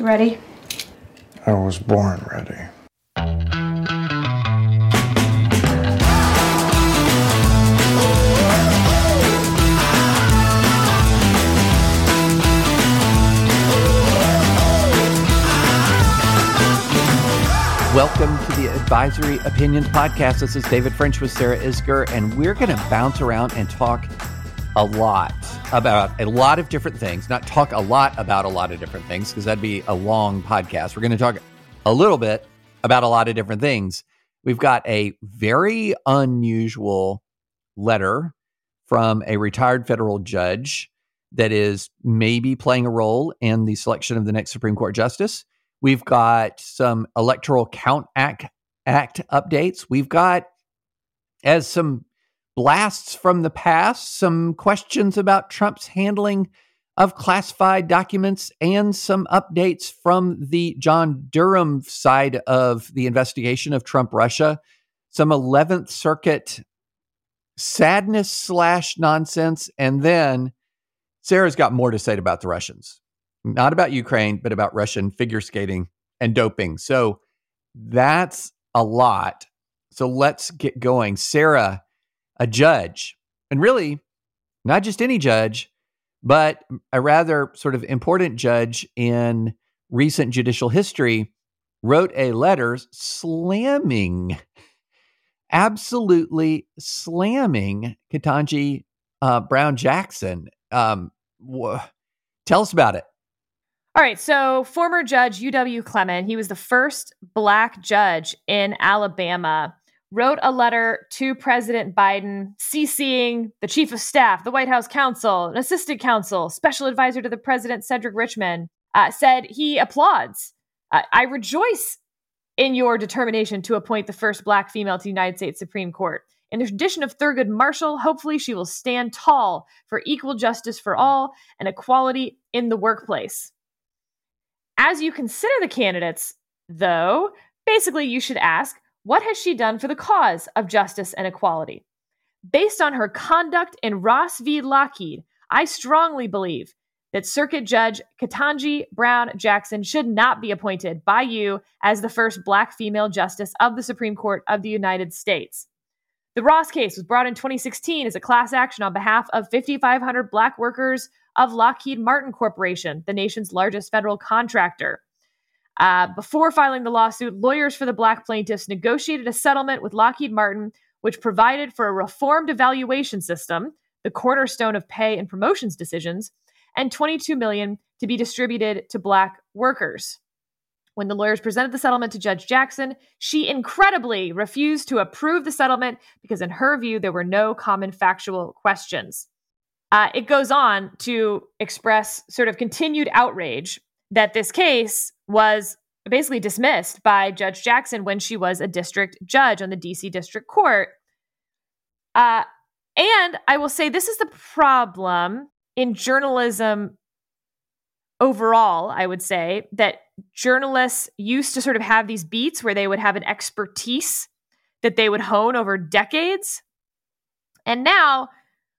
Ready? I was born ready. Welcome to the Advisory Opinions Podcast. This is David French with Sarah Isgur, and we're going to bounce around and talk a lot about a lot of different things. Not talk a lot about a lot of different things, because that'd be a long podcast. We're going to talk a little bit about a lot of different things. We've got a very unusual letter from a retired federal judge that is maybe playing a role in the selection of the next Supreme Court justice. We've got some electoral count act act updates. We've got as some blasts from the past, some questions about Trump's handling of classified documents and some updates from the John Durham side of the investigation of Trump Russia, some 11th Circuit sadness slash nonsense, and then Sarah's got more to say about the Russians not about Ukraine, but about Russian figure skating and doping. So that's a lot. So let's get going. Sarah, a judge, and really not just any judge, but a rather sort of important judge in recent judicial history, wrote a letter slamming, absolutely slamming Ketanji uh, Brown Jackson. Um, wh- tell us about it. All right, so former judge UW Clemon, he was the first black judge in Alabama, wrote a letter to President Biden CCing the chief of staff, the White House counsel, an assistant counsel, special advisor to the president, Cedric Richmond, uh, said he applauds. Uh, I rejoice in your determination to appoint the first black female to the United States Supreme Court. In the tradition of Thurgood Marshall, hopefully she will stand tall for equal justice for all and equality in the workplace. As you consider the candidates, though, basically you should ask what has she done for the cause of justice and equality? Based on her conduct in Ross v. Lockheed, I strongly believe that Circuit Judge Ketanji Brown Jackson should not be appointed by you as the first black female justice of the Supreme Court of the United States. The Ross case was brought in 2016 as a class action on behalf of 5,500 black workers of Lockheed Martin Corporation, the nation's largest federal contractor. Uh, before filing the lawsuit, lawyers for the black plaintiffs negotiated a settlement with Lockheed Martin, which provided for a reformed evaluation system, the cornerstone of pay and promotions decisions, and 22 million to be distributed to black workers. When the lawyers presented the settlement to Judge Jackson, she incredibly refused to approve the settlement because, in her view, there were no common factual questions. Uh, it goes on to express sort of continued outrage that this case was basically dismissed by Judge Jackson when she was a district judge on the DC District Court. Uh, and I will say this is the problem in journalism overall, I would say, that journalists used to sort of have these beats where they would have an expertise that they would hone over decades. And now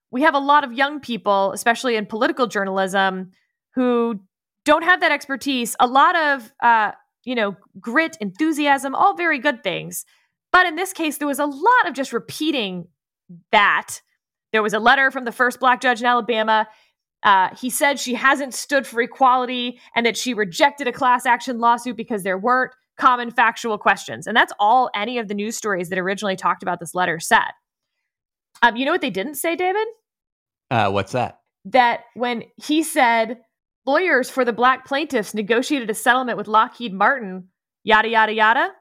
we have a lot of young people, especially in political journalism, who don't have that expertise. A lot of, uh, you know, grit, enthusiasm, all very good things. But in this case, there was a lot of just repeating that. There was a letter from the first black judge in Alabama. Uh, he said she hasn't stood for equality and that she rejected a class action lawsuit because there weren't common factual questions. And that's all any of the news stories that originally talked about this letter said. Um, you know what they didn't say, David? Uh, what's that? That when he said lawyers for the black plaintiffs negotiated a settlement with Lockheed Martin, yada, yada, yada,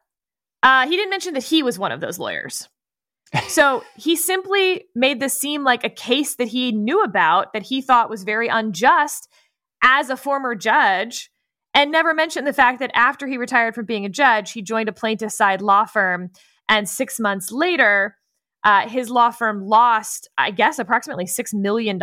uh, he didn't mention that he was one of those lawyers. so he simply made this seem like a case that he knew about that he thought was very unjust as a former judge and never mentioned the fact that after he retired from being a judge, he joined a plaintiff side law firm. And six months later, uh, his law firm lost, I guess, approximately $6 million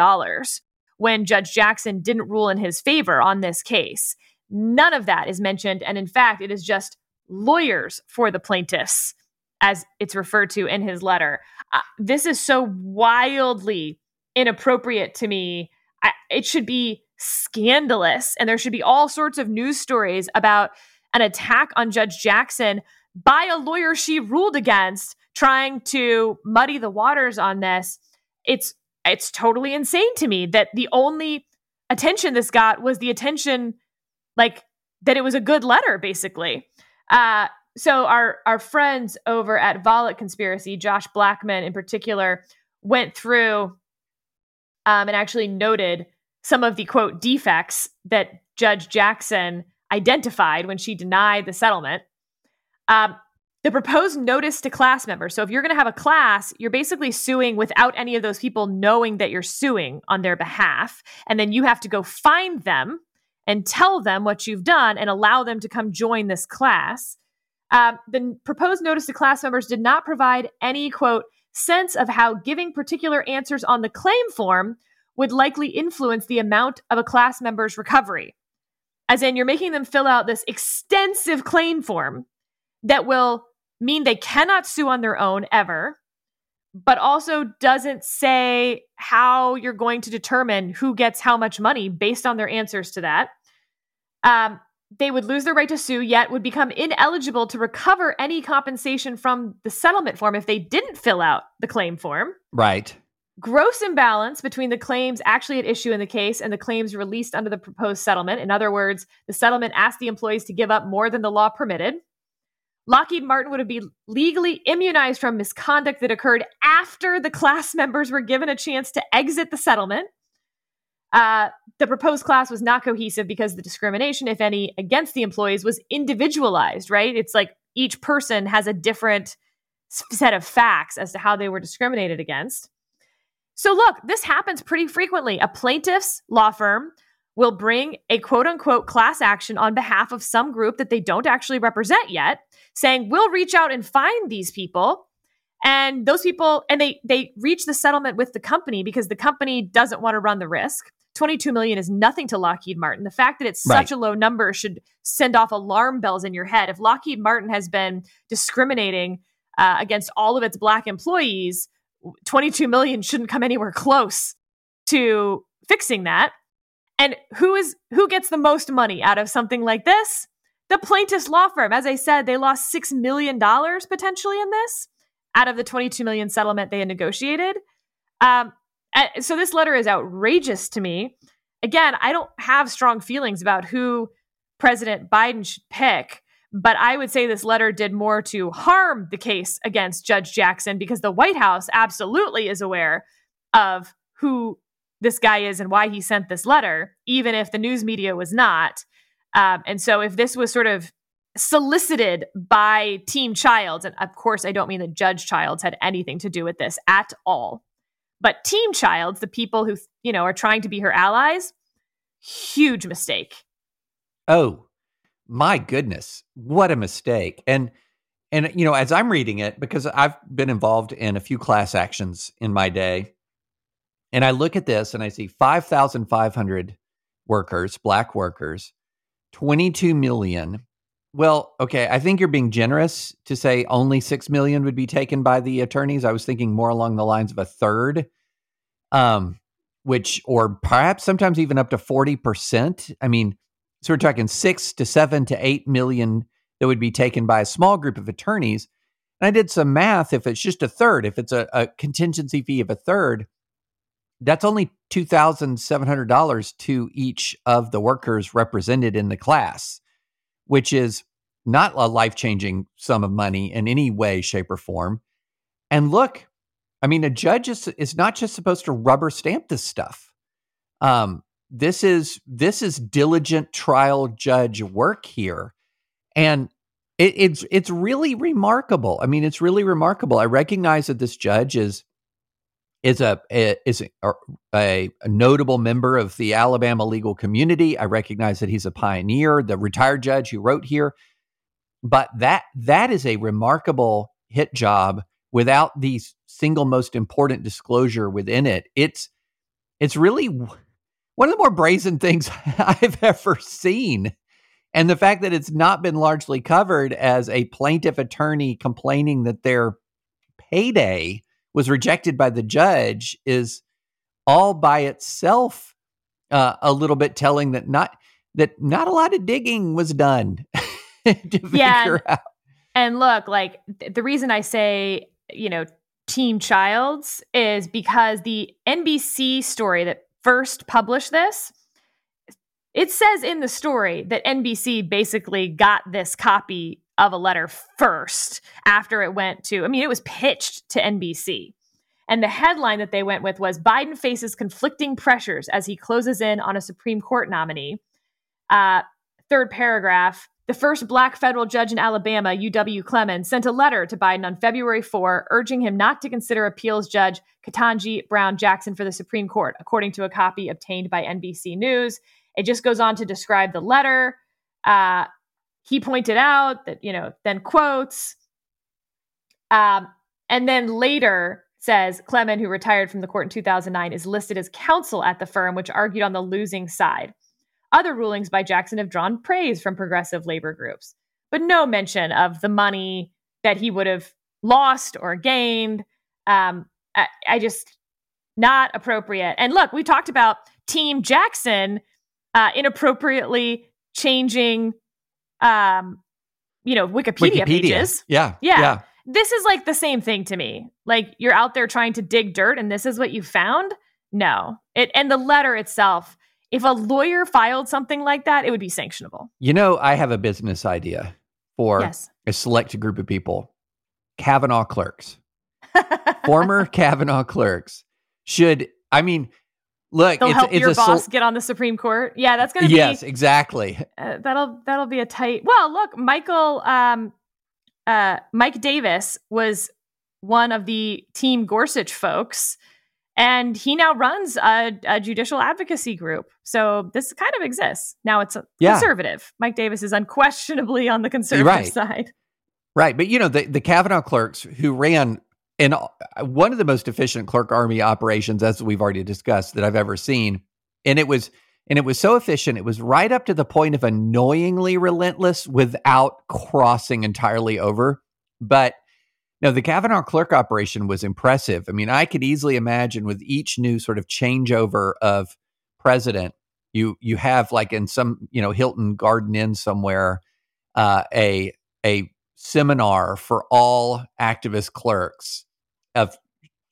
when Judge Jackson didn't rule in his favor on this case. None of that is mentioned. And in fact, it is just lawyers for the plaintiffs, as it's referred to in his letter. Uh, this is so wildly inappropriate to me. I, it should be scandalous. And there should be all sorts of news stories about an attack on Judge Jackson by a lawyer she ruled against, trying to muddy the waters on this. It's it's totally insane to me that the only attention this got was the attention like that it was a good letter basically uh, so our our friends over at Volokh Conspiracy, Josh Blackman in particular, went through um, and actually noted some of the quote defects that Judge Jackson identified when she denied the settlement. Um, the proposed notice to class members. So if you're going to have a class, you're basically suing without any of those people knowing that you're suing on their behalf, and then you have to go find them and tell them what you've done and allow them to come join this class. Um, the proposed notice to class members did not provide any, quote, sense of how giving particular answers on the claim form would likely influence the amount of a class member's recovery. As in, you're making them fill out this extensive claim form that will mean they cannot sue on their own ever, but also doesn't say how you're going to determine who gets how much money based on their answers to that. Um, they would lose their right to sue, yet would become ineligible to recover any compensation from the settlement form if they didn't fill out the claim form. Right. Gross imbalance between the claims actually at issue in the case and the claims released under the proposed settlement. In other words, the settlement asked the employees to give up more than the law permitted. Lockheed Martin would have been legally immunized from misconduct that occurred after the class members were given a chance to exit the settlement. Uh, the proposed class was not cohesive because the discrimination, if any, against the employees was individualized, right? It's like each person has a different set of facts as to how they were discriminated against. So, look, this happens pretty frequently. A plaintiff's law firm will bring a quote unquote class action on behalf of some group that they don't actually represent yet, saying, We'll reach out and find these people. And those people, and they they reach the settlement with the company because the company doesn't want to run the risk. 22 million is nothing to Lockheed Martin. The fact that it's right. such a low number should send off alarm bells in your head. If Lockheed Martin has been discriminating uh, against all of its black employees, 22 million shouldn't come anywhere close to fixing that. And who is who gets the most money out of something like this? The plaintiff's law firm. As I said, they lost 6 million dollars potentially in this out of the 22 million settlement they had negotiated. Um, so this letter is outrageous to me. Again, I don't have strong feelings about who President Biden should pick, but I would say this letter did more to harm the case against Judge Jackson because the White House absolutely is aware of who this guy is and why he sent this letter, even if the news media was not. Um, and so if this was sort of solicited by Team Childs, and of course, I don't mean that Judge Childs had anything to do with this at all. But Team Childs, the people who, you know, are trying to be her allies, huge mistake. Oh, my goodness. What a mistake. And and you know, as I'm reading it because I've been involved in a few class actions in my day, and I look at this and I see 5,500 workers, black workers, 22 million. Well, okay, I think you're being generous to say only 6 million would be taken by the attorneys. I was thinking more along the lines of a third um, which, or perhaps sometimes even up to 40%. I mean, so we're talking six to seven to eight million that would be taken by a small group of attorneys. And I did some math. If it's just a third, if it's a, a contingency fee of a third, that's only $2,700 to each of the workers represented in the class, which is not a life changing sum of money in any way, shape, or form. And look, I mean, a judge is is not just supposed to rubber stamp this stuff. Um, this is this is diligent trial judge work here, and it, it's it's really remarkable. I mean, it's really remarkable. I recognize that this judge is is a, is a, a, a, notable member of the Alabama legal community. I recognize that he's a pioneer, the retired judge who wrote here. But that that is a remarkable hit job without the single most important disclosure within it. It's it's really one of the more brazen things I've ever seen. And the fact that it's not been largely covered as a plaintiff attorney complaining that their payday was rejected by the judge is all by itself uh, a little bit telling that not that not a lot of digging was done to Yeah, figure out. And look, like th- the reason I say, you know, Team Childs is because the NBC story that first published this, it says in the story that NBC basically got this copy of a letter first after it went to, I mean, it was pitched to NBC. And the headline that they went with was Biden faces conflicting pressures as he closes in on a Supreme Court nominee. Uh, third paragraph the first black federal judge in Alabama, UW Clemon, sent a letter to Biden on February 4, urging him not to consider appeals judge Ketanji Brown Jackson for the Supreme Court, according to a copy obtained by NBC News. It just goes on to describe the letter. Uh, he pointed out that, you know, then quotes, um, and then later says Clemon, who retired from the court in 2009, is listed as counsel at the firm, which argued on the losing side. Other rulings by Jackson have drawn praise from progressive labor groups, but no mention of the money that he would have lost or gained. Um, I, I just not appropriate. And look, we talked about Team Jackson uh, inappropriately changing, um, you know, Wikipedia, pages. Yeah, Yeah. yeah. This is like the same thing to me. Like you're out there trying to dig dirt, and this is what you found. No, it and the letter itself. If a lawyer filed something like that, it would be sanctionable. You know, I have a business idea for Yes. a select group of people. Kavanaugh clerks, former Kavanaugh clerks should. I mean, look, They'll it's help it's your a sol- boss get on the Supreme Court. Yeah, that's going to be yes, exactly. uh, that'll that'll be a tight. Well, look, Michael, um, uh, Mike Davis was one of the Team Gorsuch folks, and he now runs a, a judicial advocacy group. So this kind of exists now. It's a Yeah. conservative. Mike Davis is unquestionably on the conservative right. side. Right, but you know the the Kavanaugh clerks who ran in uh, one of the most efficient clerk army operations, as we've already discussed, that I've ever seen, and it was and it was so efficient. It was right up to the point of annoyingly relentless without crossing entirely over. But no, the Kavanaugh clerk operation was impressive. I mean, I could easily imagine with each new sort of changeover of president, you you have like in some you know Hilton Garden Inn somewhere uh, a a seminar for all activist clerks of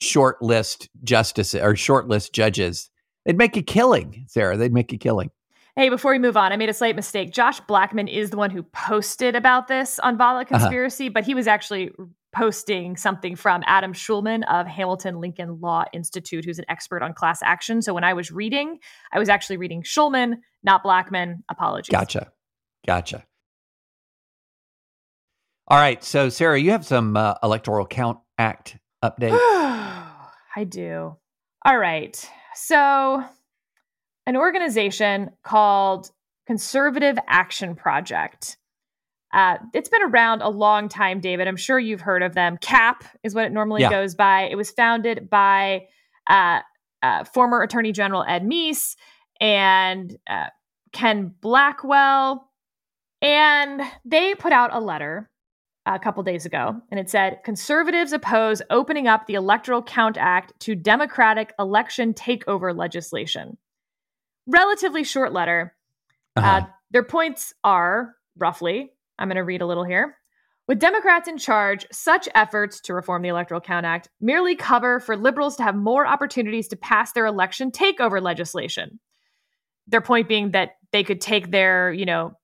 short list justices or short list judges. They'd make a killing, Sarah. They'd make a killing. Hey, before we move on, I made a slight mistake. Josh Blackman is the one who posted about this on Volokh uh-huh. Conspiracy, but he was actually posting something from Adam Schulman of Hamilton Lincoln Law Institute, who's an expert on class action. So when I was reading, I was actually reading Schulman, not Blackman. Apologies. Gotcha. Gotcha. All right. So, Sarah, you have some uh, Electoral Count Act updates. I do. All right. So, an organization called Conservative Action Project. Uh, it's been around a long time, David. I'm sure you've heard of them. CAP is what it normally Yeah. goes by. It was founded by uh, uh, former Attorney General Ed Meese and uh, Ken Blackwell. And they put out a letter a couple days ago, and it said conservatives oppose opening up the Electoral Count Act to Democratic election takeover legislation. Relatively short letter. Uh-huh. Uh, their points are roughly, I'm going to read a little here. With Democrats in charge, such efforts to reform the Electoral Count Act merely cover for liberals to have more opportunities to pass their election takeover legislation. Their point being that they could take their, you know,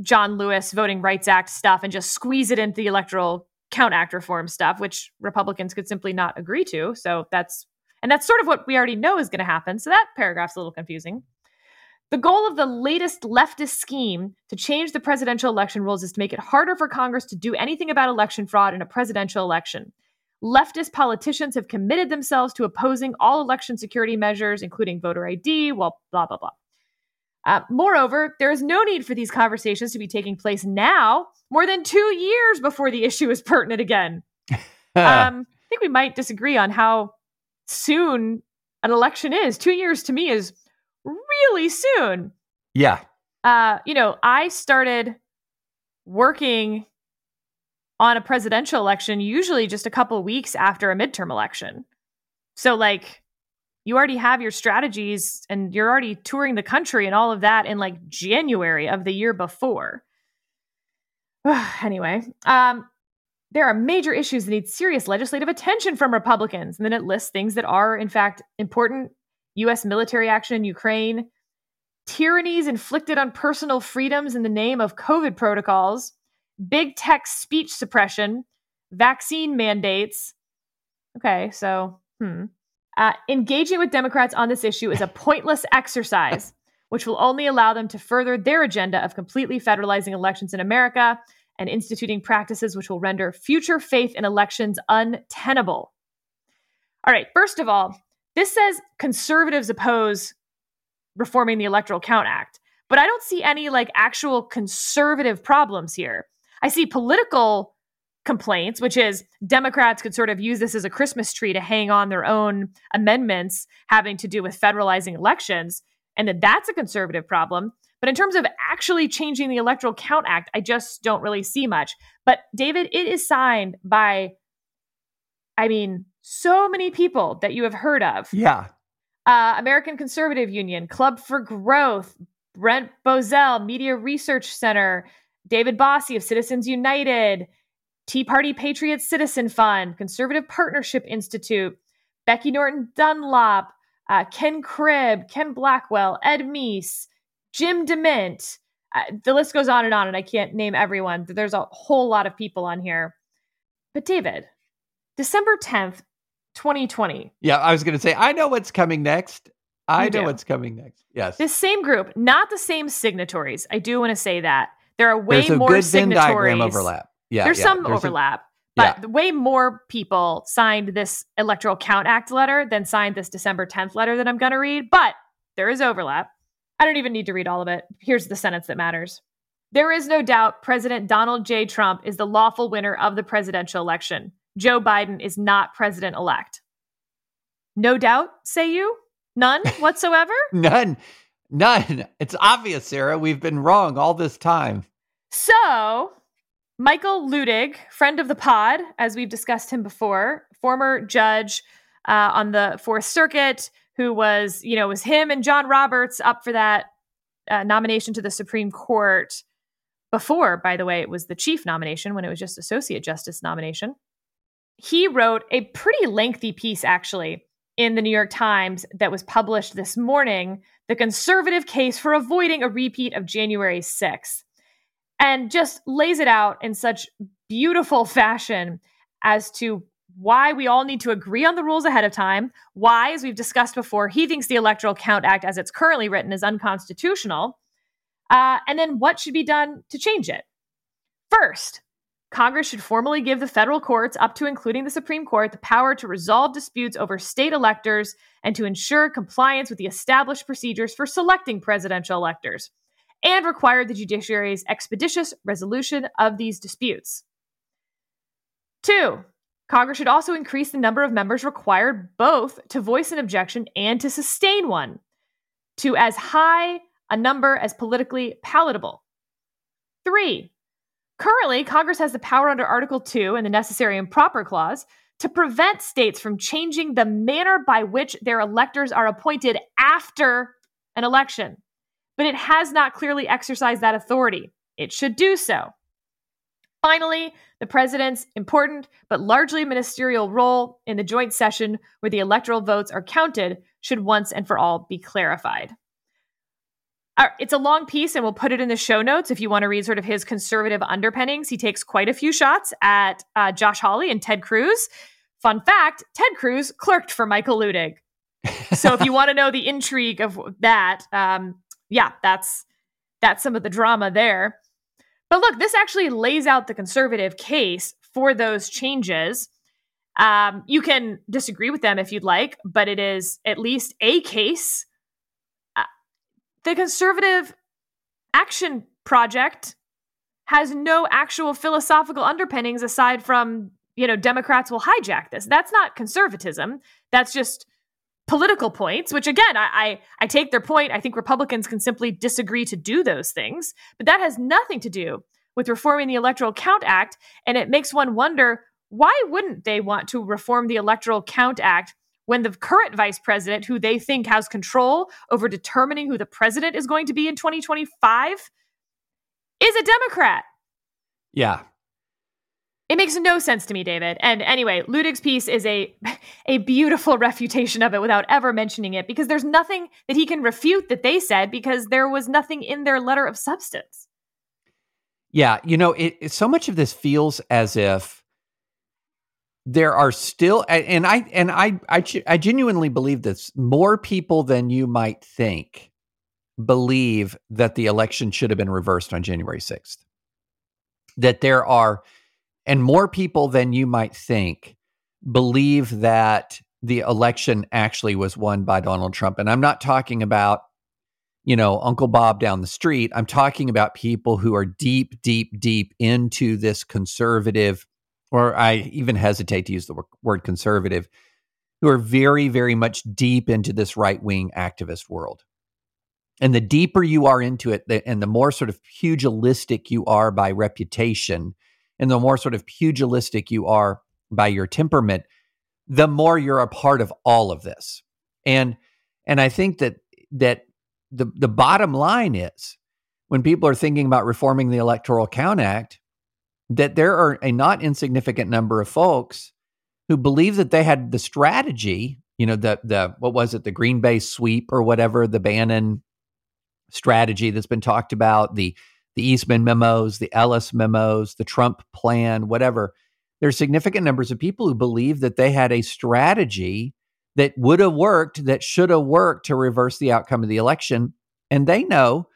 John Lewis Voting Rights Act stuff and just squeeze it into the Electoral Count Act reform stuff, which Republicans could simply not agree to. So that's, and that's sort of what we already know is going to happen. So that paragraph's a little confusing. The goal of the latest leftist scheme to change the presidential election rules is to make it harder for Congress to do anything about election fraud in a presidential election. Leftist politicians have committed themselves to opposing all election security measures, including voter ID, well, blah, blah, blah. Uh, moreover, there is no need for these conversations to be taking place now, more than two years before the issue is pertinent again. Um, I think we might disagree on how soon an election is. Two years to me is really soon. yeah. Uh, you know, I started working on a presidential election usually just a couple weeks after a midterm election. So, like, you already have your strategies and you're already touring the country and all of that in like January of the year before. anyway, um, there are major issues that need serious legislative attention from Republicans. And then it lists things that are, in fact, important U.S. military action in Ukraine, tyrannies inflicted on personal freedoms in the name of COVID protocols, big tech speech suppression, vaccine mandates. Okay, so, hmm. Uh, engaging with Democrats on this issue is a pointless exercise, which will only allow them to further their agenda of completely federalizing elections in America and instituting practices which will render future faith in elections untenable. All right, first of all, this says conservatives oppose reforming the Electoral Count Act, but I don't see any like actual conservative problems here. I see political complaints, which is Democrats could sort of use this as a Christmas tree to hang on their own amendments having to do with federalizing elections, and that that's a conservative problem. But in terms of actually changing the Electoral Count Act, I just don't really see much. But David, it is signed by, I mean, so many people that you have heard of. Yeah. Uh, American Conservative Union, Club for Growth, Brent Bozell, Media Research Center, David Bossie of Citizens United, Tea Party Patriot Citizen Fund, Conservative Partnership Institute, Becky Norton Dunlop, uh, Ken Cribb, Ken Blackwell, Ed Meese, Jim DeMint. Uh, the list goes on and on, and I can't name everyone. There's a whole lot of people on here. But David, December 10th, 2020. Yeah, I was going to say, I know what's coming next. I You know do. what's coming next. Yes. This same group, not the same signatories. I do want to say that. There are way There's a more good Venn signatories. diagram overlap. Yeah. There's yeah, some there's overlap, yeah. but way more people signed this Electoral Count Act letter than signed this December 10th letter that I'm going to read. But there is overlap. I don't even need to read all of it. Here's the sentence that matters. There is no doubt President Donald J. Trump is the lawful winner of the presidential election. Joe Biden is not president elect. No doubt, say you? None whatsoever? None. None. It's obvious, Sarah. We've been wrong all this time. So, Michael Luttig, friend of the pod, as we've discussed him before, former judge uh, on the Fourth Circuit, who was, you know, was him and John Roberts up for that uh, nomination to the Supreme Court before, by the way, it was the chief nomination when it was just associate justice nomination. He wrote a pretty lengthy piece, actually, in the New York Times that was published this morning The Conservative Case for Avoiding a Repeat of January 6th and just lays it out in such beautiful fashion as to why we all need to agree on the rules ahead of time, why, as we've discussed before, he thinks the Electoral Count Act as it's currently written is unconstitutional, uh, and then what should be done to change it. First, Congress should formally give the federal courts, up to including the Supreme Court, the power to resolve disputes over state electors and to ensure compliance with the established procedures for selecting presidential electors and require the judiciary's expeditious resolution of these disputes. Two, Congress should also increase the number of members required both to voice an objection and to sustain one to as high a number as politically palatable. Three, currently, Congress has the power under Article 2 and the Necessary and Proper Clause to prevent states from changing the manner by which their electors are appointed after an election but it has not clearly exercised that authority. It should do so. Finally, the president's important but largely ministerial role in the joint session where the electoral votes are counted should once and for all be clarified. It's a long piece, and we'll put it in the show notes if you want to read sort of his conservative underpinnings. He takes quite a few shots at uh, Josh Hawley and Ted Cruz. Fun fact Ted Cruz clerked for Michael Luttig. So if you want to know the intrigue of that, um, yeah, that's that's some of the drama there. But look, this actually lays out the conservative case for those changes. Um, you can disagree with them if you'd like, but it is at least a case. Uh, the conservative action project has no actual philosophical underpinnings aside from, you know, Democrats will hijack this. That's not conservatism. That's just political points, which again, I, I, I take their point. I think Republicans can simply disagree to do those things, but that has nothing to do with reforming the Electoral Count Act. And it makes one wonder why wouldn't they want to reform the Electoral Count Act when the current vice president, who they think has control over determining who the president is going to be in 2025, is a Democrat. Yeah. It makes no sense to me, David. And anyway, Luttig's piece is a a beautiful refutation of it without ever mentioning it because there's nothing that he can refute that they said because there was nothing in their letter of substance. Yeah, you know, it, it so much of this feels as if there are still and I and I I I genuinely believe this more people than you might think believe that the election should have been reversed on January 6th. That there are and more people than you might think believe that the election actually was won by Donald Trump and I'm not talking about you know Uncle Bob down the street. I'm talking about people who are deep deep deep into this conservative or I even hesitate to use the word conservative, who are very, very much deep into this right wing activist world. And the deeper you are into it, and the more sort of pugilistic you are by reputation, and the more sort of pugilistic you are by your temperament, the more you're a part of all of this. And and I think that that the the bottom line is when people are thinking about reforming the Electoral Count Act, that there are a not insignificant number of folks who believe that they had the strategy, you know, the the what was it, the Green Bay sweep or whatever, the Bannon strategy that's been talked about, the the Eastman memos, the Ellis memos, the Trump plan, whatever. There's significant numbers of people who believe that they had a strategy that would have worked, that should have worked to reverse the outcome of the election. And they know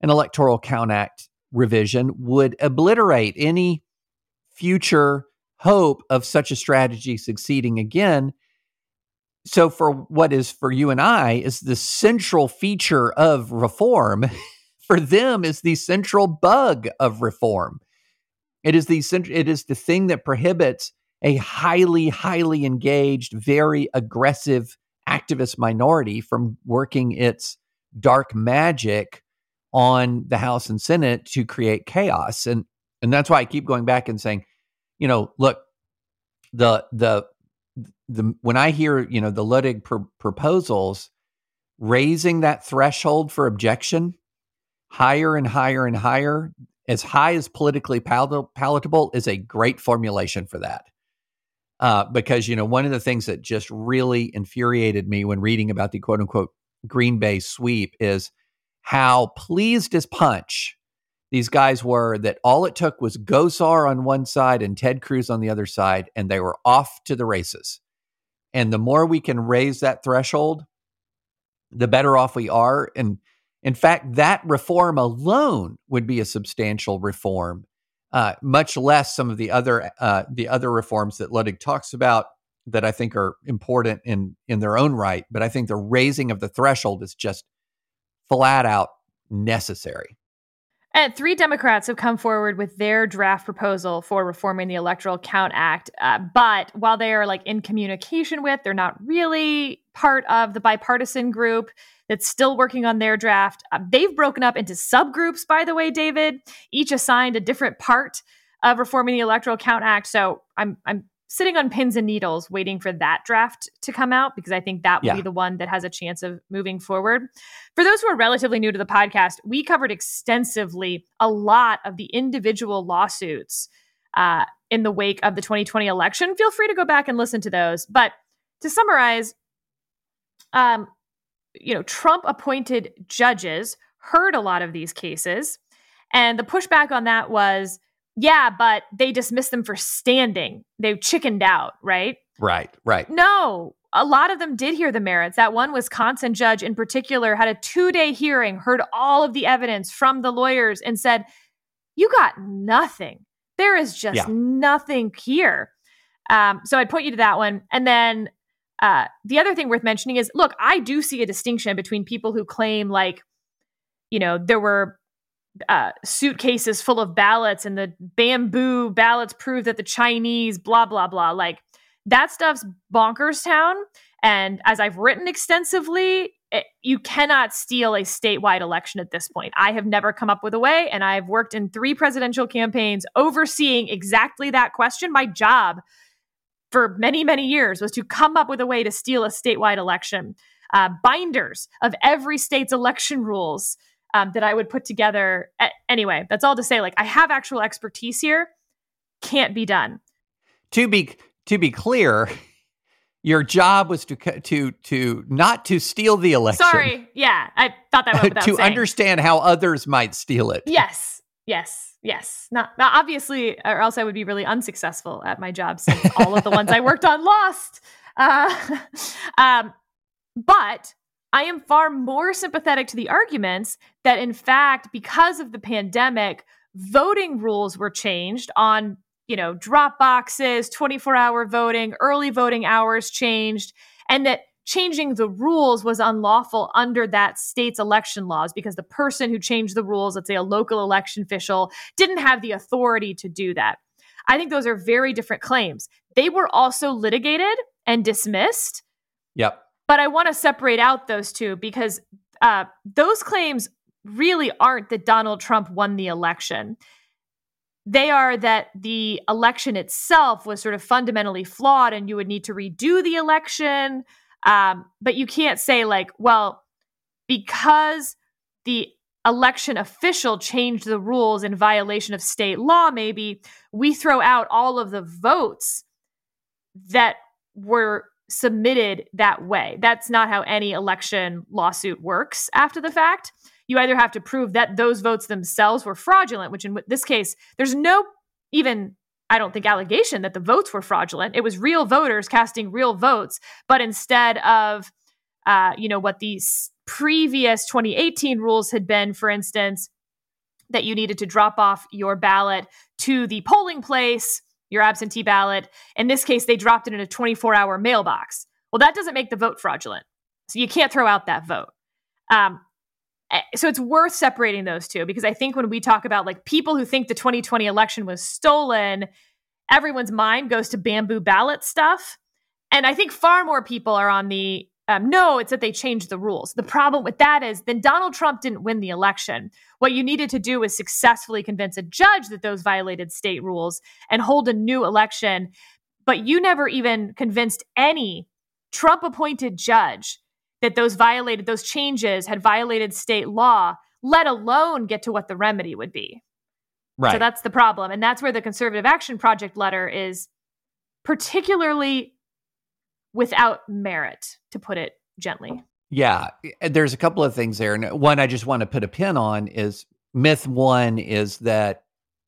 an electoral count act revision would obliterate any future hope of such a strategy succeeding again. So, for what is for you and I is the central feature of reform, for them is the central bug of reform. It is the it is the thing that prohibits a highly, highly engaged, very aggressive activist minority from working its dark magic on the House and Senate to create chaos. And and that's why I keep going back and saying, you know, look, the the the when I hear you know the Luttig pr- proposals raising that threshold for objection higher and higher and higher, as high as politically pal- palatable, is a great formulation for that. Uh, because you know one of the things that just really infuriated me when reading about the quote unquote Green Bay sweep is how pleased as punch these guys were that all it took was Gosar on one side and Ted Cruz on the other side, and they were off to the races. And the more we can raise that threshold, the better off we are. And in fact, that reform alone would be a substantial reform, uh, much less some of the other uh, the other reforms that Luttig talks about that I think are important in in their own right. But I think the raising of the threshold is just flat out necessary. And three Democrats have come forward with their draft proposal for reforming the Electoral Count Act. Uh, but while they are like in communication with, they're not really part of the bipartisan group that's still working on their draft. Uh, they've broken up into subgroups, by the way, David, each assigned a different part of reforming the Electoral Count Act. So I'm I'm sitting on pins and needles waiting for that draft to come out because I think that will yeah. be the one that has a chance of moving forward. For those who are relatively new to the podcast, we covered extensively a lot of the individual lawsuits uh, in the wake of the 2020 election. Feel free to go back and listen to those. But to summarize, um, you know, Trump appointed judges heard a lot of these cases. And the pushback on that was yeah, but they dismissed them for standing. They chickened out, right? Right, right. No, a lot of them did hear the merits. That one Wisconsin judge in particular had a two day hearing, heard all of the evidence from the lawyers, and said, You got nothing. There is just yeah. nothing here. Um, so I'd point you to that one. And then uh, the other thing worth mentioning is look, I do see a distinction between people who claim, like, you know, there were uh, suitcases full of ballots and the bamboo ballots prove that the Chinese, blah, blah, blah. Like that stuff's bonkers town. And as I've written extensively, it, you cannot steal a statewide election at this point. I have never come up with a way, and I've worked in three presidential campaigns overseeing exactly that question. My job for many, many years was to come up with a way to steal a statewide election. Uh, binders of every state's election rules um, that I would put together. anyway, that's all to say, like, I have actual expertise here. Can't be done. To be to be clear, your job was to to to not to steal the election. Sorry, yeah, I thought that went to saying. understand how others might steal it. Yes, yes, yes. Not, not obviously, or else I would be really unsuccessful at my job since all of the ones I worked on lost. Uh, um, but I am far more sympathetic to the arguments that, in fact, because of the pandemic, voting rules were changed on you know, drop boxes, 24 hour voting, early voting hours changed, and that changing the rules was unlawful under that state's election laws because the person who changed the rules, let's say a local election official, didn't have the authority to do that. I think those are very different claims. They were also litigated and dismissed. Yep. But I want to separate out those two because uh, those claims really aren't that Donald Trump won the election they are that the election itself was sort of fundamentally flawed and you would need to redo the election. Um, but you can't say, like, well, because the election official changed the rules in violation of state law, maybe we throw out all of the votes that were submitted that way. That's not how any election lawsuit works after the fact you either have to prove that those votes themselves were fraudulent, which in this case, there's no even, I don't think, allegation that the votes were fraudulent. It was real voters casting real votes, but instead of, uh, you know, what these previous 2018 rules had been, for instance, that you needed to drop off your ballot to the polling place, your absentee ballot. In this case, they dropped it in a 24 hour mailbox. Well, that doesn't make the vote fraudulent. So you can't throw out that vote. Um, Eh, so it's worth separating those two because I think when we talk about like people who think the 2020 election was stolen, everyone's mind goes to bamboo ballot stuff. And I think far more people are on the um, no, it's that they changed the rules. The problem with that is then Donald Trump didn't win the election. What you needed to do was successfully convince a judge that those violated state rules and hold a new election. But you never even convinced any Trump appointed judge that those violated those changes had violated state law, let alone get to what the remedy would be. Right. So that's the problem. And that's where the Conservative Action Project letter is particularly without merit, to put it gently. Yeah. Eh, there's a couple of things there. And one I just want to put a pin on is myth one is that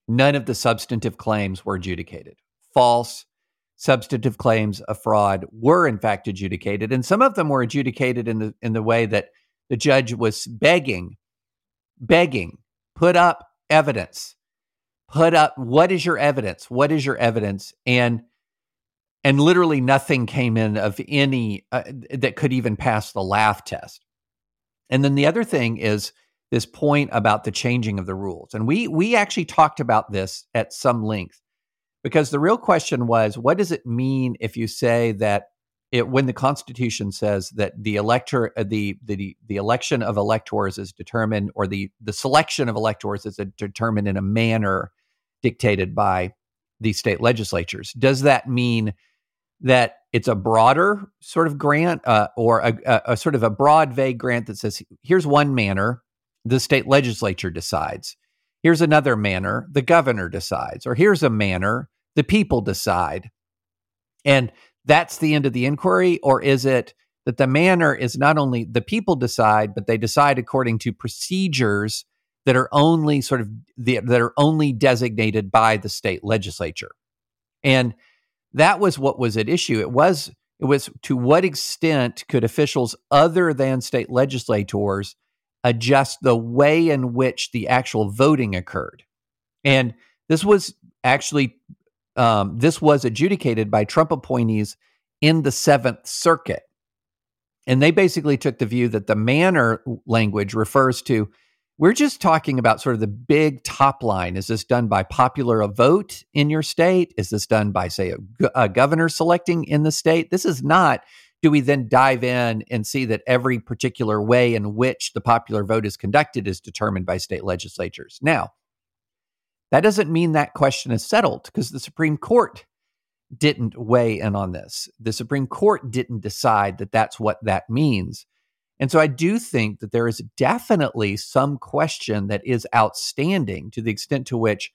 none of the substantive claims were adjudicated. False substantive claims of fraud were in fact adjudicated and some of them were adjudicated in the in the way that the judge was begging begging put up evidence put up what is your evidence what is your evidence and and literally nothing came in of any uh, that could even pass the laugh test and then the other thing is this point about the changing of the rules and we we actually talked about this at some length because the real question was what does it mean if you say that it, when the Constitution says that the elector, uh, the, the the election of electors is determined, or the the selection of electors is determined in a manner dictated by the state legislatures. Does that mean that it's a broader sort of grant, uh, or a, a, a sort of a broad, vague grant that says here's one manner, the state legislature decides. Here's another manner, the governor decides, or here's a manner, the people decide. And that's the end of the inquiry, or is it that the manner is not only the people decide, but they decide according to procedures that are only sort of the, that are only designated by the state legislature. And that was what was at issue. It was it was to what extent could officials other than state legislators adjust the way in which the actual voting occurred. And this was actually um, this was adjudicated by Trump appointees in the Seventh Circuit. And they basically took the view that the manner language refers to we're just talking about sort of the big top line. Is this done by popular vote in your state? Is this done by, say, a, a governor selecting in the state? This is not do we then dive in and see that every particular way in which the popular vote is conducted is determined by state legislatures? Now, that doesn't mean that question is settled because the Supreme Court didn't weigh in on this. The Supreme Court didn't decide that that's what that means. And so I do think that there is definitely some question that is outstanding to the extent to which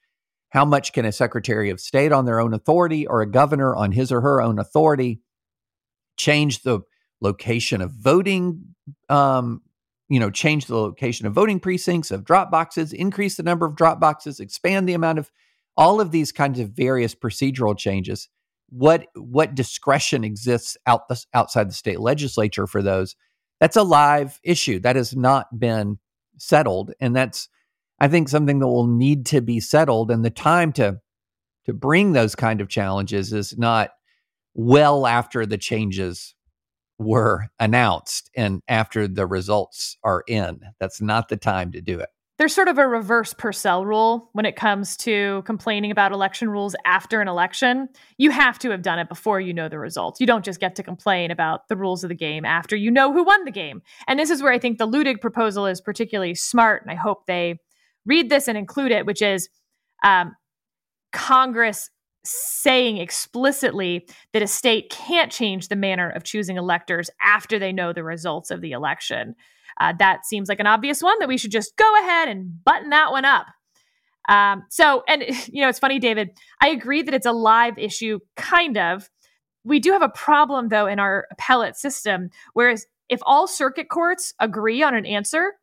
how much can a Secretary of State on their own authority or a governor on his or her own authority change the location of voting, um, you know, change the location of voting precincts, of drop boxes, increase the number of drop boxes, expand the amount of all of these kinds of various procedural changes. What what discretion exists out the, outside the state legislature for those? That's a live issue that has not been settled, and that's I think something that will need to be settled. And the time to to bring those kind of challenges is not well after the changes were announced and after the results are in. That's not the time to do it. There's sort of a reverse Purcell rule when it comes to complaining about election rules after an election. You have to have done it before you know the results. You don't just get to complain about the rules of the game after you know who won the game. And this is where I think the Luttig proposal is particularly smart, and I hope they read this and include it, which is um, Congress saying explicitly that a state can't change the manner of choosing electors after they know the results of the election. Uh, that seems like an obvious one that we should just go ahead and button that one up. Um, so, and you know, it's funny, David. I agree that it's a live issue, kind of. We do have a problem, though, in our appellate system, whereas if all circuit courts agree on an answer,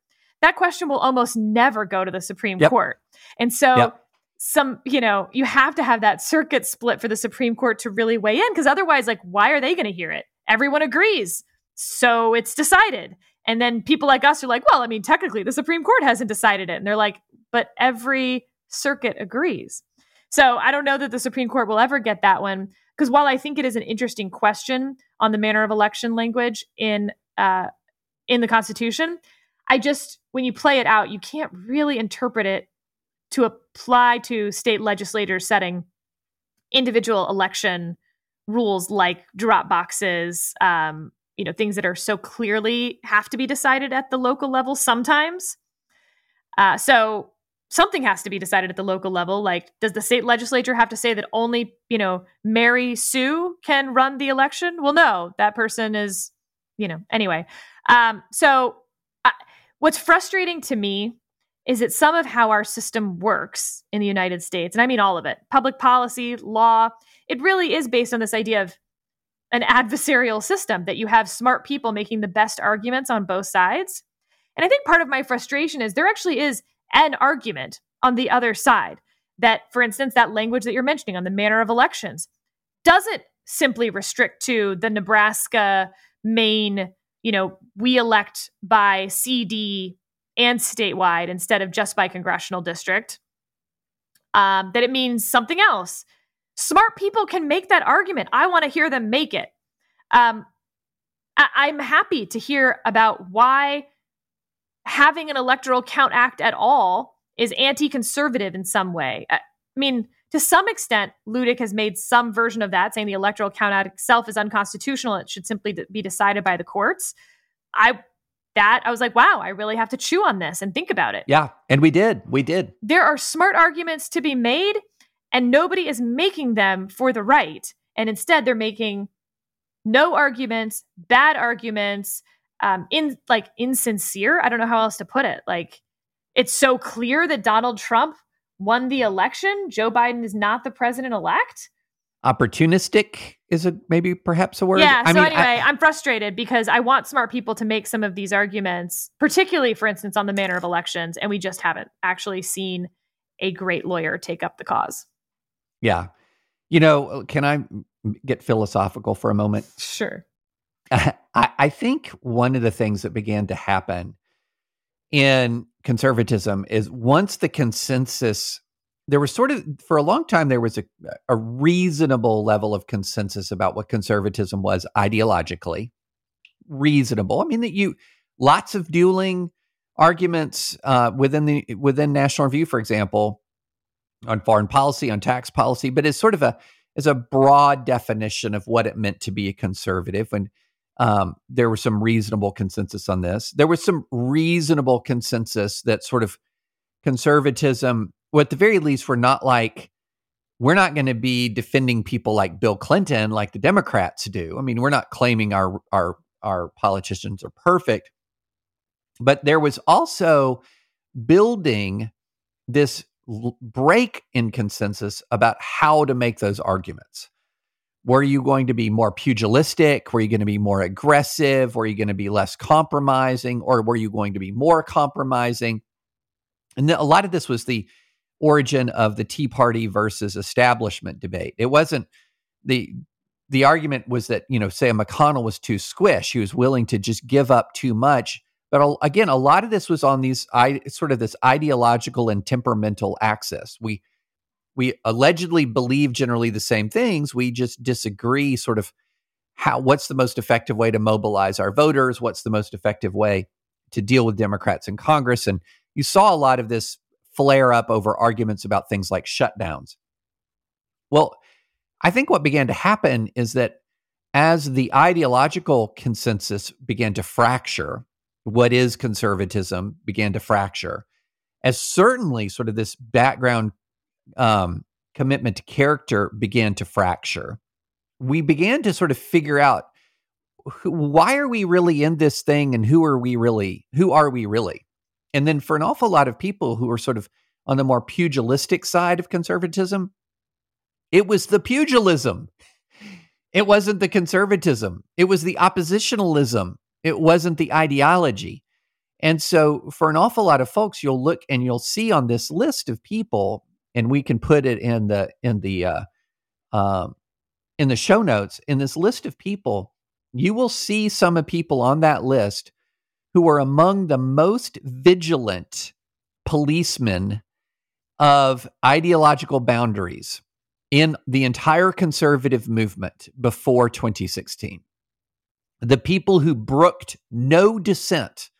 that question will almost never go to the Supreme yep. Court. And so, yep some, you know, you have to have that circuit split for the Supreme Court to really weigh in because otherwise, like, why are they going to hear it? Everyone agrees. So it's decided. And then people like us are like, well, I mean, technically the Supreme Court hasn't decided it. And they're like, but every circuit agrees. So I don't know that the Supreme Court will ever get that one because while I think it is an interesting question on the manner of election language in uh, in the Constitution, I just when you play it out, you can't really interpret it to apply to state legislators setting individual election rules like drop boxes, um, you know, things that are so clearly have to be decided at the local level sometimes. Uh, so something has to be decided at the local level. Like, does the state legislature have to say that only, you know, Mary Sue can run the election? Well, no, that person is, you know, anyway. Um, so uh, what's frustrating to me is that some of how our system works in the United States, and I mean all of it, public policy, law, it really is based on this idea of an adversarial system that you have smart people making the best arguments on both sides. And I think part of my frustration is there actually is an argument on the other side that, for instance, that language that you're mentioning on the manner of elections doesn't simply restrict to the Nebraska, Maine, you know, we elect by CD and statewide instead of just by congressional district, um, that it means something else. Smart people can make that argument. I want to hear them make it. Um, I- am happy to hear about why having an electoral count act at all is anti conservative in some way. I mean, to some extent, Luttig has made some version of that, saying the electoral count act itself is unconstitutional. It should simply be decided by the courts. I that I was like, wow, I really have to chew on this and think about it. Yeah. And we did. We did. There are smart arguments to be made, and nobody is making them for the right. And instead, they're making no arguments, bad arguments, um, in like insincere. I don't know how else to put it. Like, it's so clear that Donald Trump won the election. Joe Biden is not the president elect opportunistic is a maybe perhaps a word. Yeah. I so mean, anyway, I, am frustrated because I want smart people to make some of these arguments, particularly, for instance, on the manner of elections, and we just haven't actually seen a great lawyer take up the cause. Yeah. You know, can I get philosophical for a moment? Sure. I, I think one of the things that began to happen in conservatism is once the consensus there was sort of for a long time there was a, a reasonable level of consensus about what conservatism was ideologically. Reasonable. I mean that you lots of dueling arguments uh, within the within national review for example on foreign policy on tax policy but as sort of a as a broad definition of what it meant to be a conservative and um, there was some reasonable consensus on this. There was some reasonable consensus that sort of conservatism well, at the very least, we're not like we're not going to be defending people like Bill Clinton like the Democrats do. I mean, we're not claiming our our our politicians are perfect. But there was also building this break in consensus about how to make those arguments. Were you going to be more pugilistic? Were you going to be more aggressive? Were you going to be less compromising? Or were you going to be more compromising? And a lot of this was the origin of the Tea Party versus establishment debate. It wasn't the the argument was that you know say McConnell was too squish. He was willing to just give up too much. But uh, again, a lot of this was on these I, sort of this ideological and temperamental axis. We we allegedly believe generally the same things. We just disagree sort of how what's the most effective way to mobilize our voters, what's the most effective way to deal with Democrats in Congress. And you saw a lot of this flare up over arguments about things like shutdowns. Well, I think what began to happen is that as the ideological consensus began to fracture, what is conservatism began to fracture, as certainly sort of this background um, commitment to character began to fracture, we began to sort of figure out why are we really in this thing and who are we really? Who are we really? And then for an awful lot of people who are sort of on the more pugilistic side of conservatism, it was the pugilism. It wasn't the conservatism. It was the oppositionalism. It wasn't the ideology. And so, for an awful lot of folks, you'll look and you'll see on this list of people, and we can put it in the in the uh, um, in the show notes. In this list of people, you will see some of people on that list who are among the most vigilant policemen of ideological boundaries in the entire conservative movement before 2016. The people who brooked no dissent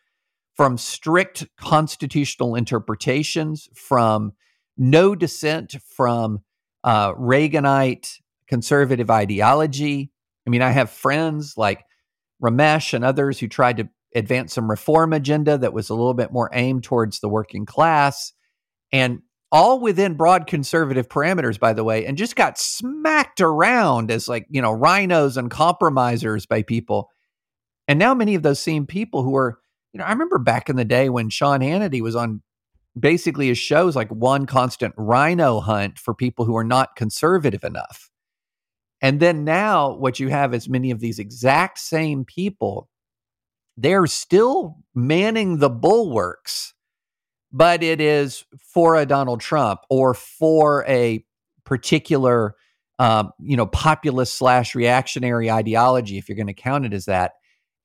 from strict constitutional interpretations, from no dissent from uh, Reaganite conservative ideology. I mean, I have friends like Ramesh and others who tried to advance some reform agenda that was a little bit more aimed towards the working class and all within broad conservative parameters by the way and just got smacked around as like you know rhinos and compromisers by people. And now many of those same people who are you know i remember back in the day when sean hannity was on basically his shows like one constant rhino hunt for people who are not conservative enough. And then now what you have is many of these exact same people they're still manning the bulwarks, but it is for a Donald Trump or for a particular, um, you know, populist slash reactionary ideology, if you're going to count it as that.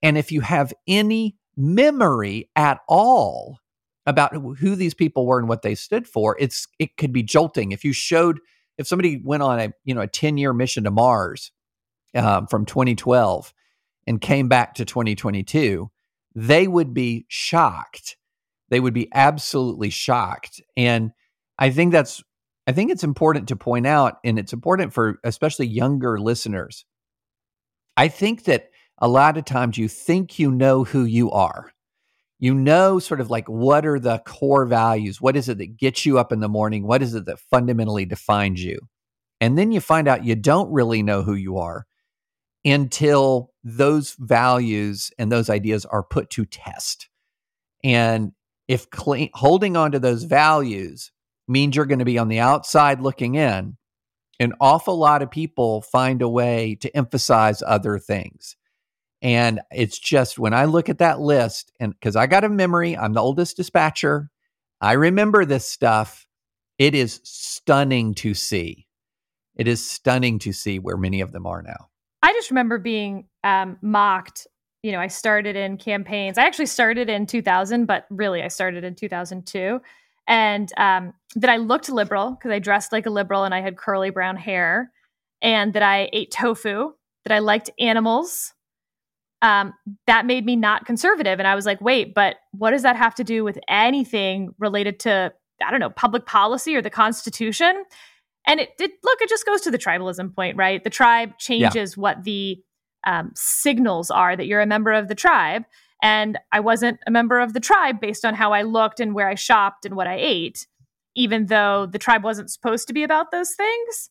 And if you have any memory at all about who these people were and what they stood for, it's it could be jolting. If you showed, if somebody went on a you know a 10 year mission to Mars um, from 2012 and came back to 2022, they would be shocked. They would be absolutely shocked. And I think that's I think it's important to point out and it's important for especially younger listeners. I think that a lot of times you think you know who you are. You know sort of like what are the core values? What is it that gets you up in the morning? What is it that fundamentally defines you? And then you find out you don't really know who you are until those values and those ideas are put to test. And if cl- holding on to those values means you're going to be on the outside looking in, an awful lot of people find a way to emphasize other things. And it's just when I look at that list, and because I got a memory, I'm the oldest dispatcher, I remember this stuff. It is stunning to see. It is stunning to see where many of them are now. I just remember being um, mocked. You know, I started in campaigns. I actually started in 2000, but really I started in 2002. And um, that I looked liberal because I dressed like a liberal and I had curly brown hair, and that I ate tofu, that I liked animals. Um, that made me not conservative. And I was like, wait, but what does that have to do with anything related to, I don't know, public policy or the Constitution? And it did look, it just goes to the tribalism point, right? The tribe changes yeah. what the um, signals are that you're a member of the tribe. And I wasn't a member of the tribe based on how I looked and where I shopped and what I ate. even though the tribe wasn't supposed to be about those things.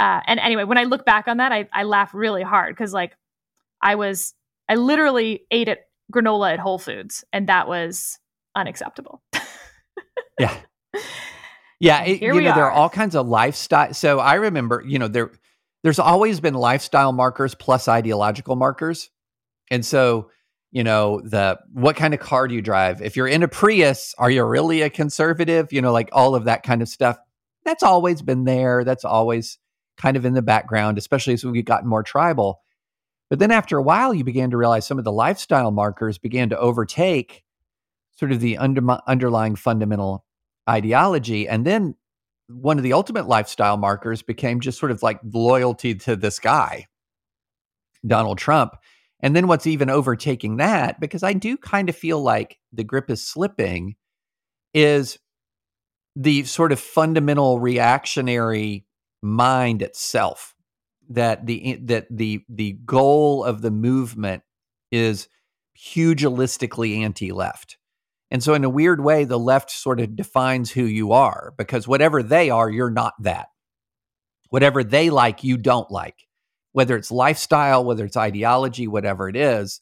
Uh, and anyway, when I look back on that, I, I laugh really hard because like I was, I literally ate at granola at Whole Foods, and that was unacceptable. yeah. Yeah, it, you know, are. there are all kinds of lifestyle. So I remember, you know, there there's always been lifestyle markers plus ideological markers. And so, you know, the what kind of car do you drive? If you're in a Prius, are you really a conservative? You know, like all of that kind of stuff. That's always been there. That's always kind of in the background, especially as we've gotten more tribal. But then after a while, you began to realize some of the lifestyle markers began to overtake sort of the under, underlying fundamental ideology. And then one of the ultimate lifestyle markers became just sort of like loyalty to this guy, Donald Trump. And then what's even overtaking that, because I do kind of feel like the grip is slipping, is the sort of fundamental reactionary mind itself that the eh, that the the goal of the movement is pugilistically anti-left and so, in a weird way, the left sort of defines who you are because whatever they are, you're not that. Whatever they like, you don't like, whether it's lifestyle, whether it's ideology, whatever it is.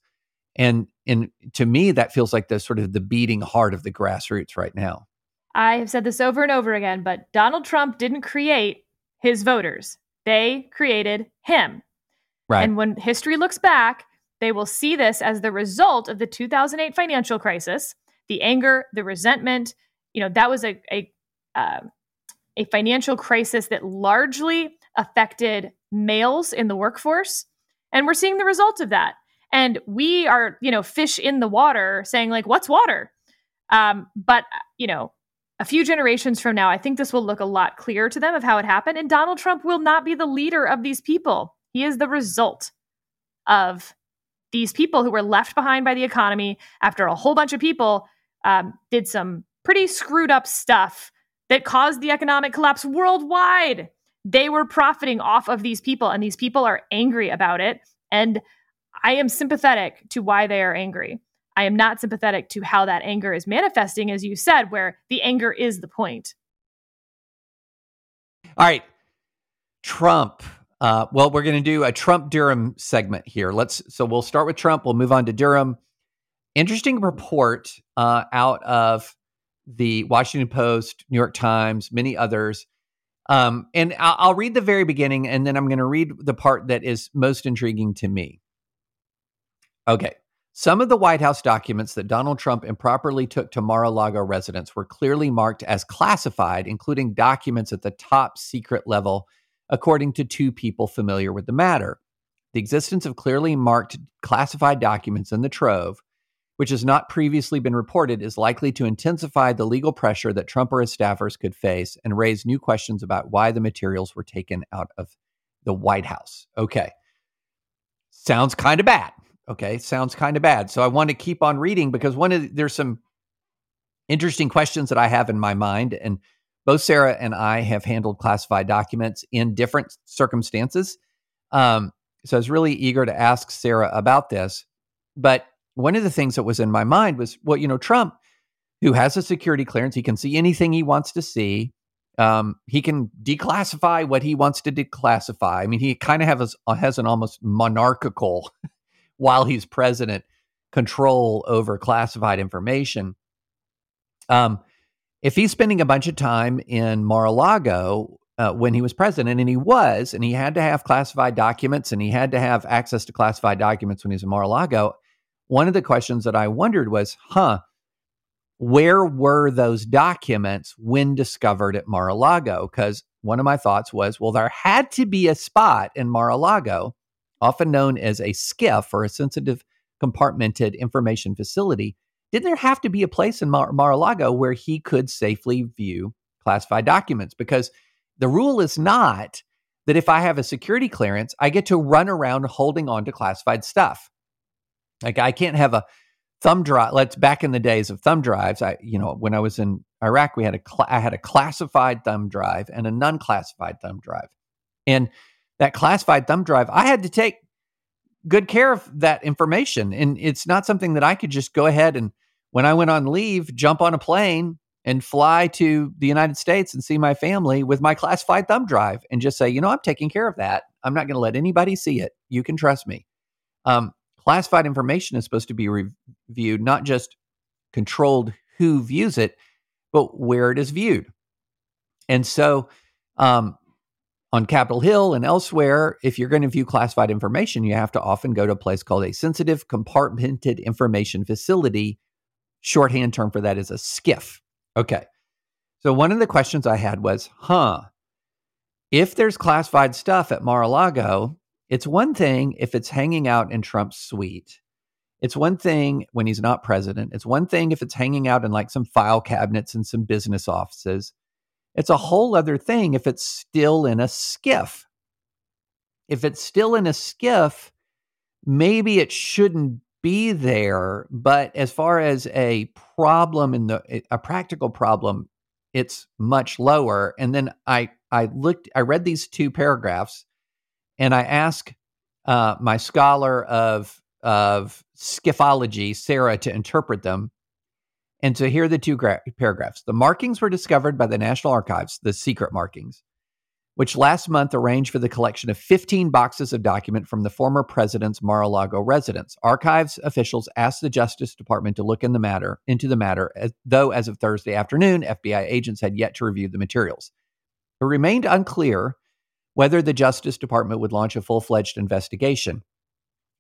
And, and to me, that feels like the sort of the beating heart of the grassroots right now. I have said this over and over again, but Donald Trump didn't create his voters, they created him. Right. And when history looks back, they will see this as the result of the 2008 financial crisis the anger, the resentment. You know, that was a a, uh, a financial crisis that largely affected males in the workforce, and we're seeing the results of that. And we are, you know, fish in the water, saying like, "What's water?" Um, but you know, a few generations from now, I think this will look a lot clearer to them of how it happened. And Donald Trump will not be the leader of these people. He is the result of these people who were left behind by the economy after a whole bunch of people um, did some pretty screwed up stuff that caused the economic collapse worldwide. They were profiting off of these people, and these people are angry about it. And I am sympathetic to why they are angry. I am not sympathetic to how that anger is manifesting, as you said, where the anger is the point. All right. Trump. Uh, well, we're going to do a Trump Durham segment here. Let's so we'll start with Trump. We'll move on to Durham interesting report uh, out of the Washington Post, New York Times, many others. Um, and I'll, I'll read the very beginning and then I'm going to read the part that is most intriguing to me. Okay. Some of the White House documents that Donald Trump improperly took to Mar a Lago residence were clearly marked as classified, including documents at the top secret level, according to two people familiar with the matter. The existence of clearly marked classified documents in the trove which has not previously been reported, is likely to intensify the legal pressure that Trump or his staffers could face and raise new questions about why the materials were taken out of the White House. Okay. Sounds kind of bad. Okay. Sounds kind of bad. So I want to keep on reading because one of the, there's some interesting questions that I have in my mind. And both Sarah and I have handled classified documents in different circumstances. Um, so I was really eager to ask Sarah about this. But one of the things that was in my mind was, well, you know, Trump, who has a security clearance, he can see anything he wants to see. Um, he can declassify what he wants to declassify. I mean, he kind of has has an almost monarchical, while he's president, control over classified information. Um, if he's spending a bunch of time in Mar-a-Lago uh, when he was president, and he was, and he had to have classified documents, and he had to have access to classified documents when he was in Mar-a-Lago, one of the questions that I wondered was, huh, where were those documents when discovered at Mar a Lago? Because one of my thoughts was, well, there had to be a spot in Mar a Lago, often known as a SCIF or a sensitive compartmented information facility. Didn't there have to be a place in Mar a Lago where he could safely view classified documents? Because the rule is not that if I have a security clearance, I get to run around holding on to classified stuff. Like I can't have a thumb drive. Let's back in the days of thumb drives. I, you know, when I was in Iraq, we had a cl- I had a classified thumb drive and a non-classified thumb drive, and that classified thumb drive, I had to take good care of that information, and it's not something that I could just go ahead and when I went on leave, jump on a plane and fly to the United States and see my family with my classified thumb drive and just say, you know, I'm taking care of that. I'm not going to let anybody see it. You can trust me. Um, classified information is supposed to be reviewed, not just controlled who views it, but where it is viewed. And so, um, on Capitol Hill and elsewhere, if you're going to view classified information, you have to often go to a place called a sensitive compartmented information facility. Shorthand term for that is a SCIF. Okay. So one of the questions I had was, huh, if there's classified stuff at Mar a Lago, it's one thing if it's hanging out in Trump's suite. It's one thing when he's not president. It's one thing if it's hanging out in like some file cabinets and some business offices. It's a whole other thing if it's still in a SCIF. If it's still in a SCIF, maybe it shouldn't be there. But as far as a problem in the eh, a practical problem, it's much lower. And then I I looked I read these two paragraphs, and I ask uh, my scholar of of SCIFology, Sarah, to interpret them. And so here are the two gra- paragraphs. The markings were discovered by the National Archives, the secret markings, which last month arranged for the collection of 15 boxes of document from the former president's Mar-a-Lago residence. Archives officials asked the Justice Department to look in the matter into the matter, as, though as of Thursday afternoon, FBI agents had yet to review the materials. It remained unclear whether the Justice Department would launch a full-fledged investigation.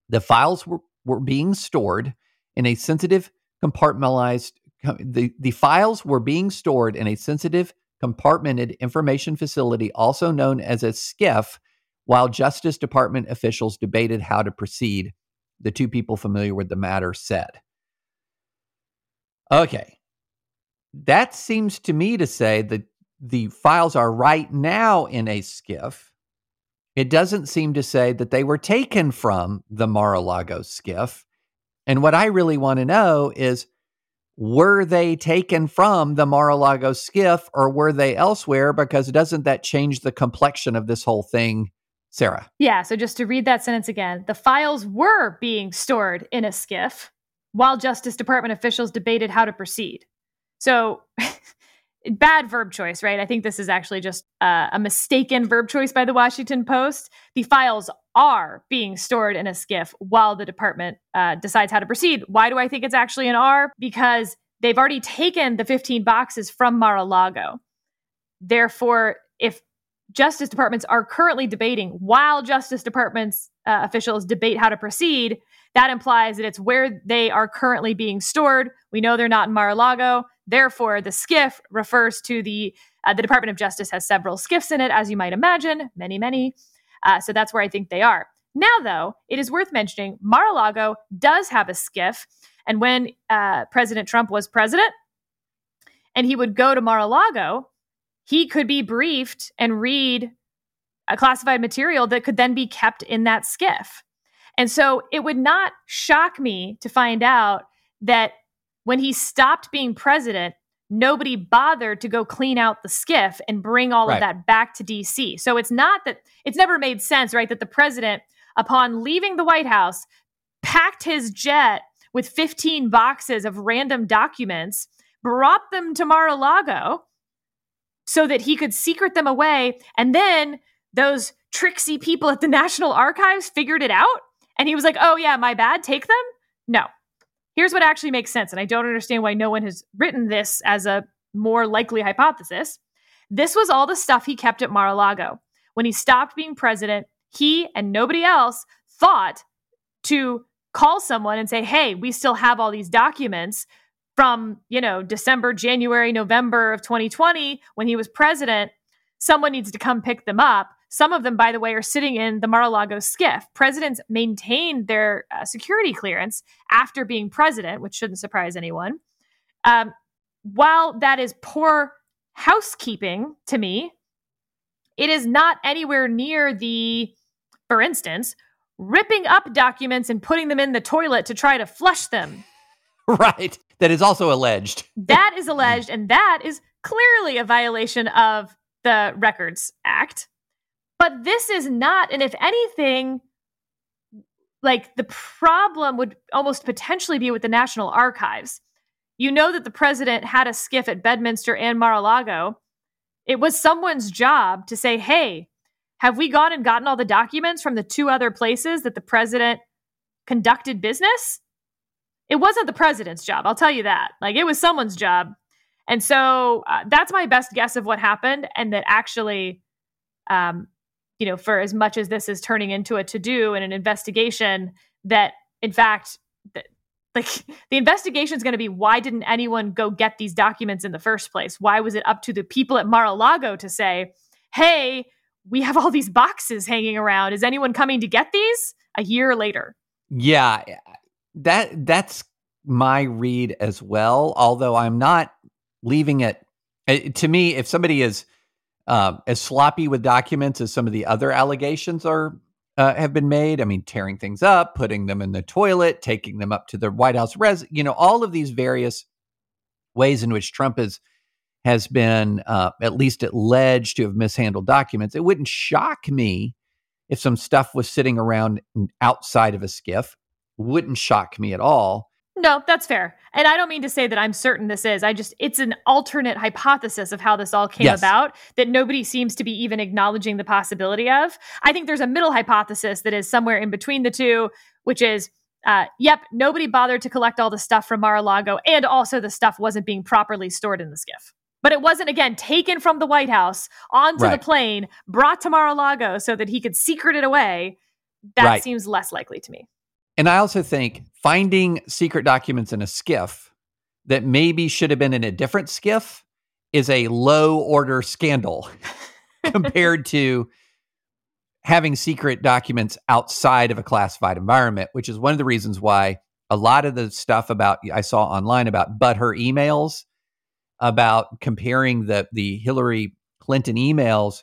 The files were, were being stored in a sensitive compartmentalized the, the files were being stored in a sensitive, compartmented information facility, also known as a SCIF, while Justice Department officials debated how to proceed, the two people familiar with the matter said. Okay. That seems to me to say that the files are right now in a SCIF, It doesn't seem to say that they were taken from the Mar a Lago SCIF. And what I really want to know is were they taken from the Mar-a-Lago SCIF or were they elsewhere? Because doesn't that change the complexion of this whole thing, Sarah? Yeah. So just to read that sentence again, the files were being stored in a SCIF while Justice Department officials debated how to proceed. So bad verb choice, right? I think this is actually just uh, a mistaken verb choice by the Washington Post. The files are being stored in a SCIF while the department uh, decides how to proceed. Why do I think it's actually an R? Because they've already taken the 15 boxes from Mar a Lago. Therefore, if Justice Departments are currently debating while Justice Department's uh, officials debate how to proceed, that implies that it's where they are currently being stored. We know they're not in Mar a Lago. Therefore, the SCIF refers to the uh, the Department of Justice has several SCIFs in it, as you might imagine, many, many. Uh, so that's where I think they are. Now, though, it is worth mentioning Mar-a-Lago does have a SCIF, and when uh, President Trump was president, and he would go to Mar-a-Lago, he could be briefed and read a classified material that could then be kept in that SCIF. And so it would not shock me to find out that when he stopped being president, nobody bothered to go clean out the SCIF and bring all right. of that back to DC. So it's not that it's never made sense, right? That the president, upon leaving the White House, packed his jet with 15 boxes of random documents, brought them to Mar a Lago so that he could secret them away. And then those tricksy people at the National Archives figured it out. And he was like, oh, yeah, my bad, take them. No, here's what actually makes sense. And I don't understand why no one has written this as a more likely hypothesis. This was all the stuff he kept at Mar a Lago. When he stopped being president, he and nobody else thought to call someone and say, hey, we still have all these documents from, you know, December, January, November of 2020 when he was president. Someone needs to come pick them up. Some of them, by the way, are sitting in the Mar-a-Lago SCIF. Presidents maintain their uh, security clearance after being president, which shouldn't surprise anyone. Um, while that is poor housekeeping to me, it is not anywhere near the, for instance, ripping up documents and putting them in the toilet to try to flush them. Right. That is also alleged. that is alleged, and that is clearly a violation of the Records Act. But this is not. And if anything, like the problem would almost potentially be with the National Archives. you know that the president had a SCIF at Bedminster and Mar-a-Lago. It was someone's job to say, "Hey, have we gone and gotten all the documents from the two other places that the president conducted business?" It wasn't the president's job, I'll tell you that. Like it was someone's job. And so uh, that's my best guess of what happened and that actually um, you know, for as much as this is turning into a to do and an investigation, that in fact, that, like the investigation is going to be why didn't anyone go get these documents in the first place? Why was it up to the people at Mar-a-Lago to say, hey, we have all these boxes hanging around. Is anyone coming to get these? A year later. Yeah, that that's my read as well. Although I'm not leaving it. Eh, to me, if somebody is uh, as sloppy with documents as some of the other allegations are uh, have been made. I mean, tearing things up, putting them in the toilet, taking them up to the White House res. You know, all of these various ways in which Trump has has been uh, at least alleged to have mishandled documents. It wouldn't shock me if some stuff was sitting around outside of a SCIF. Wouldn't shock me at all. No, that's fair. And I don't mean to say that I'm certain this is. I just, it's an alternate hypothesis of how this all came yes. about that nobody seems to be even acknowledging the possibility of. I think there's a middle hypothesis that is somewhere in between the two, which is, uh, yep, nobody bothered to collect all the stuff from Mar a Lago, and also the stuff wasn't being properly stored in the SCIF. But it wasn't, again, taken from the White House onto right. the plane, brought to Mar a Lago so that he could secret it away. That right. seems less likely to me. And I also think finding secret documents in a SCIF that maybe should have been in a different SCIF is a low order scandal compared to having secret documents outside of a classified environment, which is one of the reasons why a lot of the stuff about I saw online about but her emails about comparing the the Hillary Clinton emails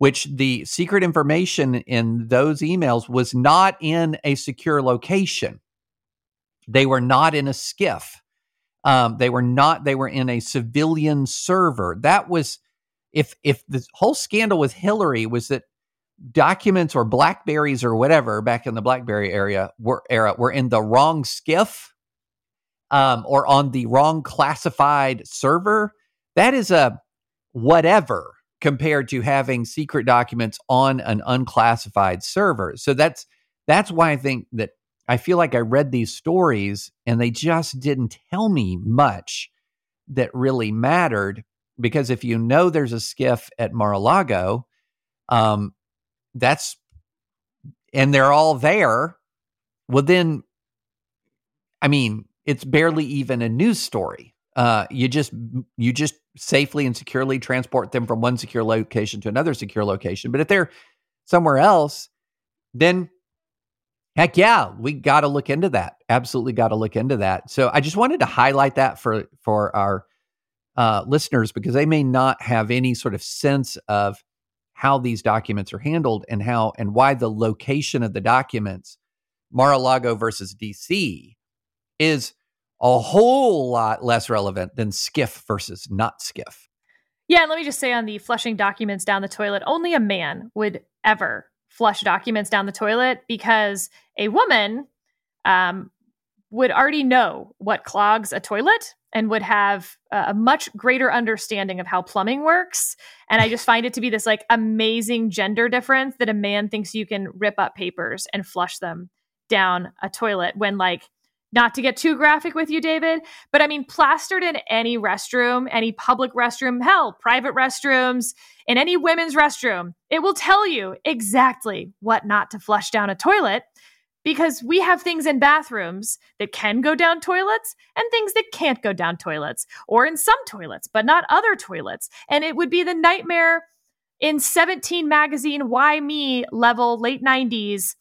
which the secret information in those emails was not in a secure location. They were not in a SCIF. Um, they were not. They were in a civilian server. That was if if the whole scandal with Hillary was that documents or Blackberries or whatever back in the BlackBerry area were era were in the wrong SCIF, um, or on the wrong classified server. That is a whatever compared to having secret documents on an unclassified server. So that's that's why I think that I feel like I read these stories and they just didn't tell me much that really mattered because if you know there's a SCIF at Mar-a-Lago, um, that's and they're all there. Well, then, I mean, it's barely even a news story. Uh, you just you just safely and securely transport them from one secure location to another secure location. But if they're somewhere else, then heck yeah, we got to look into that. Absolutely got to look into that. So I just wanted to highlight that for for our uh, listeners because they may not have any sort of sense of how these documents are handled and how and why the location of the documents, Mar-a-Lago versus DC, is a whole lot less relevant than SCIF versus not SCIF. Yeah, let me just say on the flushing documents down the toilet, only a man would ever flush documents down the toilet because a woman um, would already know what clogs a toilet and would have a much greater understanding of how plumbing works. And I just find it to be this like amazing gender difference that a man thinks you can rip up papers and flush them down a toilet when like not to get too graphic with you, David, but I mean, plastered in any restroom, any public restroom, hell, private restrooms, in any women's restroom, it will tell you exactly what not to flush down a toilet because we have things in bathrooms that can go down toilets and things that can't go down toilets, or in some toilets, but not other toilets. And it would be the nightmare in 17 magazine, Why Me level late 90s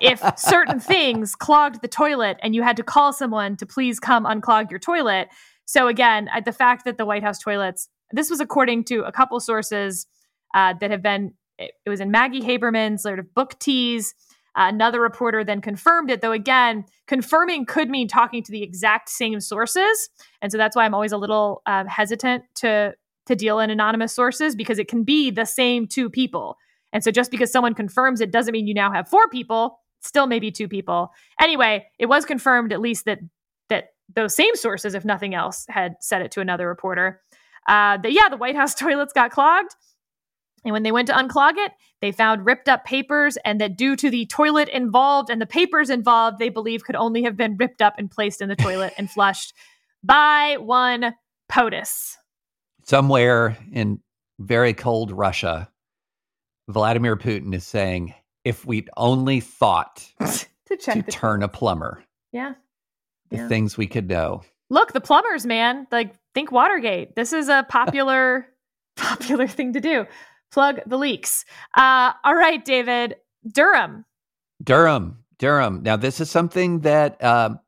if certain things clogged the toilet and you had to call someone to please come unclog your toilet. So again, the fact that the White House toilets, this was according to a couple sources uh, that have been, it, was in Maggie Haberman's sort of book tease. Uh, another reporter then confirmed it, though again, confirming could mean talking to the exact same sources, and so that's why I'm always a little uh, hesitant to to deal in anonymous sources because it can be the same two people. And so just because someone confirms it doesn't mean you now have four people, still maybe two people. Anyway, it was confirmed at least that that those same sources, if nothing else, had said it to another reporter. Uh, that yeah, the White House toilets got clogged. And when they went to unclog it, they found ripped up papers, and that due to the toilet involved and the papers involved, they believe could only have been ripped up and placed in the toilet and flushed by one POTUS. Somewhere in very cold Russia, Vladimir Putin is saying, if we'd only thought to, to turn a plumber. Yeah. The yeah. things we could know. Look, the plumbers, man. Like, think Watergate. This is a popular, popular thing to do. Plug the leaks. Uh, all right, David. Durham. Durham. Durham. Now, this is something that um,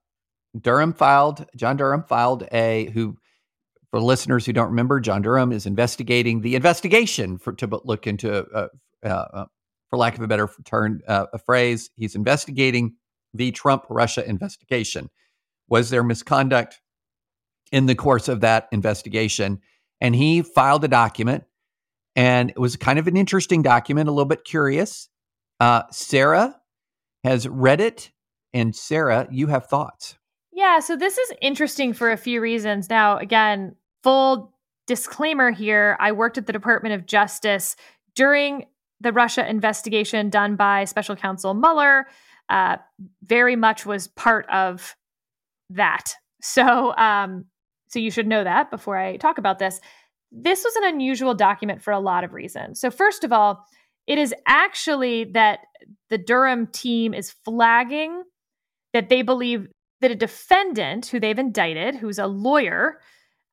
Durham filed. John Durham filed a who for listeners who don't remember, John Durham is investigating the investigation for to look into, uh, uh, uh, for lack of a better turn, uh, a phrase. He's investigating the Trump Russia investigation. Was there misconduct in the course of that investigation? And he filed a document, and it was kind of an interesting document, a little bit curious. Uh, Sarah has read it, and Sarah, you have thoughts. Yeah, so this is interesting for a few reasons. Now, again, full disclaimer here I worked at the Department of Justice during the Russia investigation done by special counsel Mueller. Uh, very much was part of that. So, um, so you should know that before I talk about this. This was an unusual document for a lot of reasons. So, first of all, it is actually that the Durham team is flagging that they believe that a defendant who they've indicted, who's a lawyer,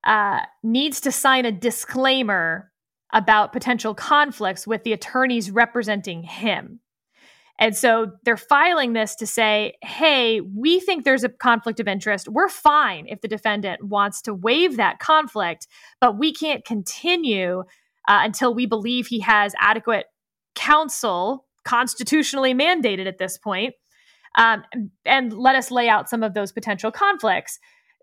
uh, needs to sign a disclaimer about potential conflicts with the attorneys representing him. And so they're filing this to say, hey, we think there's a conflict of interest. We're fine if the defendant wants to waive that conflict, but we can't continue uh, until we believe he has adequate counsel, constitutionally mandated at this point, um, and let us lay out some of those potential conflicts.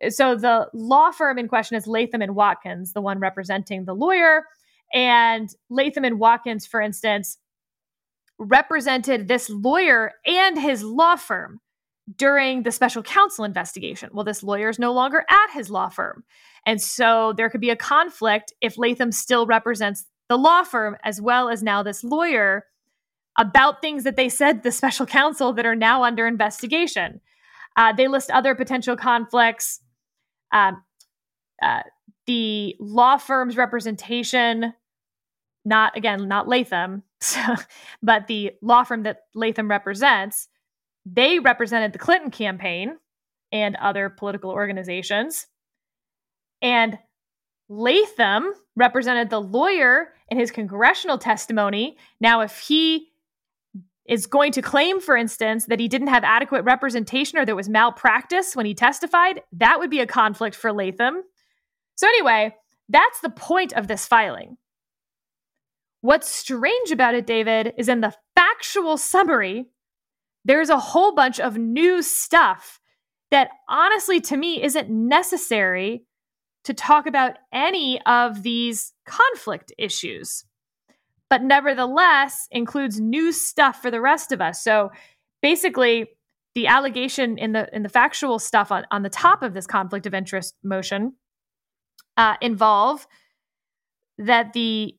So the law firm in question is Latham and Watkins, the one representing the lawyer. And Latham and Watkins, for instance, represented this lawyer and his law firm during the special counsel investigation. Well, this lawyer is no longer at his law firm. And so there could be a conflict if Latham still represents the law firm as well as now this lawyer about things that they said the special counsel that are now under investigation. Uh, they list other potential conflicts. Um, uh, the law firm's representation, not again, not Latham, but the law firm that Latham represents, they represented the Clinton campaign and other political organizations. And Latham represented the lawyer in his congressional testimony. Now, if he is going to claim, for instance, that he didn't have adequate representation or there was malpractice when he testified, that would be a conflict for Latham. So, anyway, that's the point of this filing. What's strange about it, David, is in the factual summary, there's a whole bunch of new stuff that honestly, to me, isn't necessary to talk about any of these conflict issues but nevertheless includes new stuff for the rest of us. So basically, the allegation in the in the factual stuff on, on the top of this conflict of interest motion uh, involve that the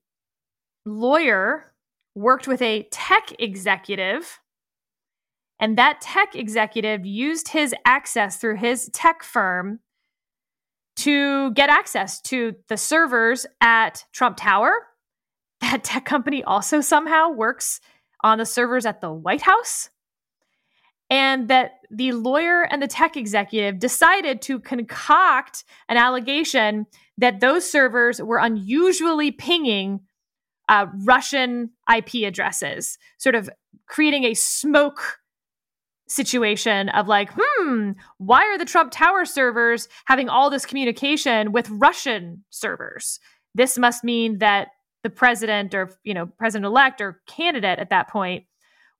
lawyer worked with a tech executive and that tech executive used his access through his tech firm to get access to the servers at Trump Tower that tech company also somehow works on the servers at the White House. And that the lawyer and the tech executive decided to concoct an allegation that those servers were unusually pinging uh, Russian IP addresses, sort of creating a smoke situation of like, hmm, why are the Trump Tower servers having all this communication with Russian servers? This must mean that the president or you know president elect or candidate at that point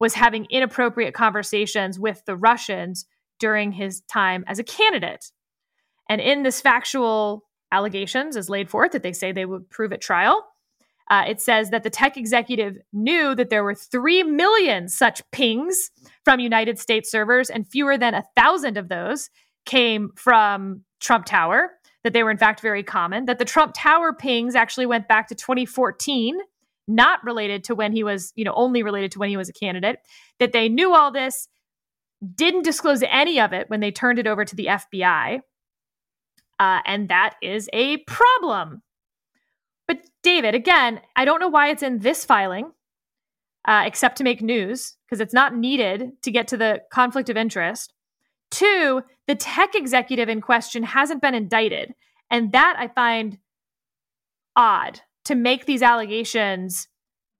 was having inappropriate conversations with the Russians during his time as a candidate. And in this factual allegations as laid forth that they say they would prove at trial, uh, it says that the tech executive knew that there were 3 million such pings from United States servers, and fewer than a thousand of those came from Trump Tower, that they were in fact very common, that the Trump Tower pings actually went back to 2014, not related to when he was, you know, only related to when he was a candidate, that they knew all this, didn't disclose any of it when they turned it over to the FBI. Uh, and that is a problem. But David, again, I don't know why it's in this filing, uh, except to make news, because it's not needed to get to the conflict of interest. Two, the tech executive in question hasn't been indicted. And that I find odd to make these allegations,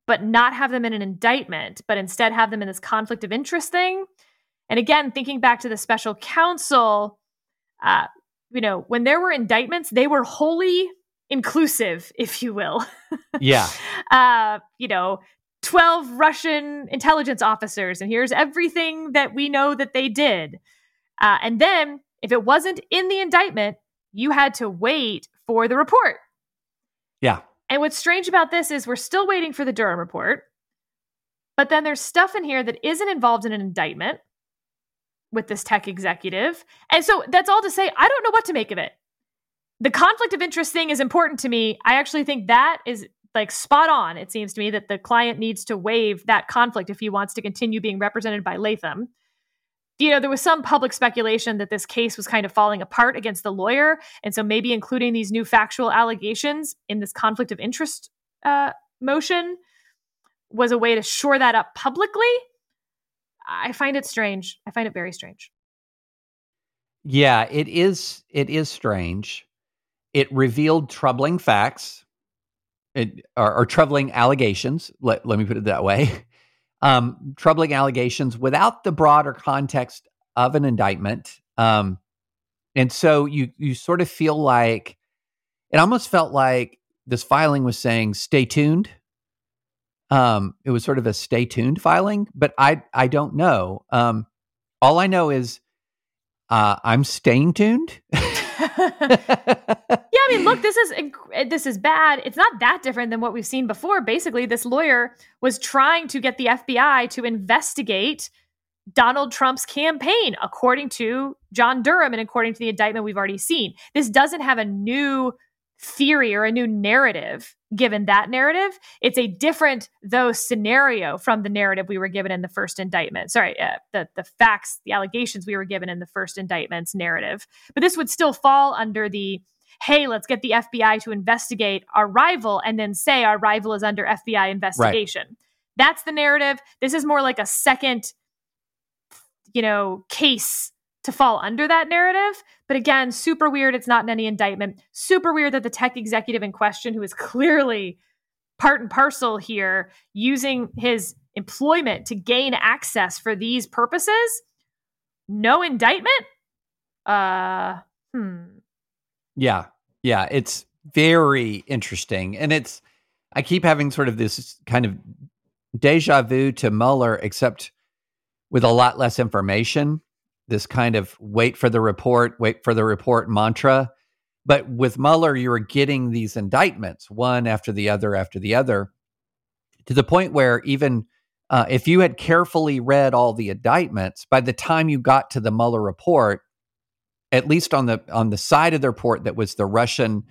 but not have them in an indictment, but instead have them in this conflict of interest thing. And again, thinking back to the special counsel, uh, you know, when there were indictments, they were wholly inclusive, if you will. Yeah. uh, you know, 12 Russian intelligence officers, and here's everything that we know that they did. Uh, and then, if it wasn't in the indictment, you had to wait for the report. Yeah. And what's strange about this is we're still waiting for the Durham report, but then there's stuff in here that isn't involved in an indictment with this tech executive. And so that's all to say, I don't know what to make of it. The conflict of interest thing is important to me. I actually think that is like spot on. It seems to me that the client needs to waive that conflict if he wants to continue being represented by Latham you know, there was some public speculation that this case was kind of falling apart against the lawyer. And so maybe including these new factual allegations in this conflict of interest uh, motion was a way to shore that up publicly. I find it strange. I find it very strange. Yeah, it is. It is strange. It revealed troubling facts, it, or, or troubling allegations. Let, let me put it that way. um, troubling allegations without the broader context of an indictment. Um, and so you you sort of feel like it almost felt like this filing was saying stay tuned. Um, it was sort of a stay tuned filing, but I I don't know. Um, all I know is uh, I'm staying tuned. yeah, I mean, look, this is eh, this is bad. It's not that different than what we've seen before. Basically, this lawyer was trying to get the FBI to investigate Donald Trump's campaign, according to John Durham and according to the indictment we've already seen. This doesn't have a new theory or a new narrative given that narrative. It's a different, though, scenario from the narrative we were given in the first indictment. Sorry, uh, the, the facts, the allegations we were given in the first indictment's narrative. But this would still fall under the hey, let's get the FBI to investigate our rival and then say our rival is under FBI investigation. Right. That's the narrative. This is more like a second, you know, case to fall under that narrative. But again, super weird. It's not in any indictment. Super weird that the tech executive in question, who is clearly part and parcel here, using his employment to gain access for these purposes, no indictment. Uh, hmm. Yeah, yeah, it's very interesting, and it's. I keep having sort of this kind of deja vu to Mueller, except with a lot less information this kind of wait for the report, wait for the report mantra. But with Mueller, you were getting these indictments, one after the other after the other, to the point where even uh, if you had carefully read all the indictments, by the time you got to the Mueller report, at least on the on the side of the report that was the Russian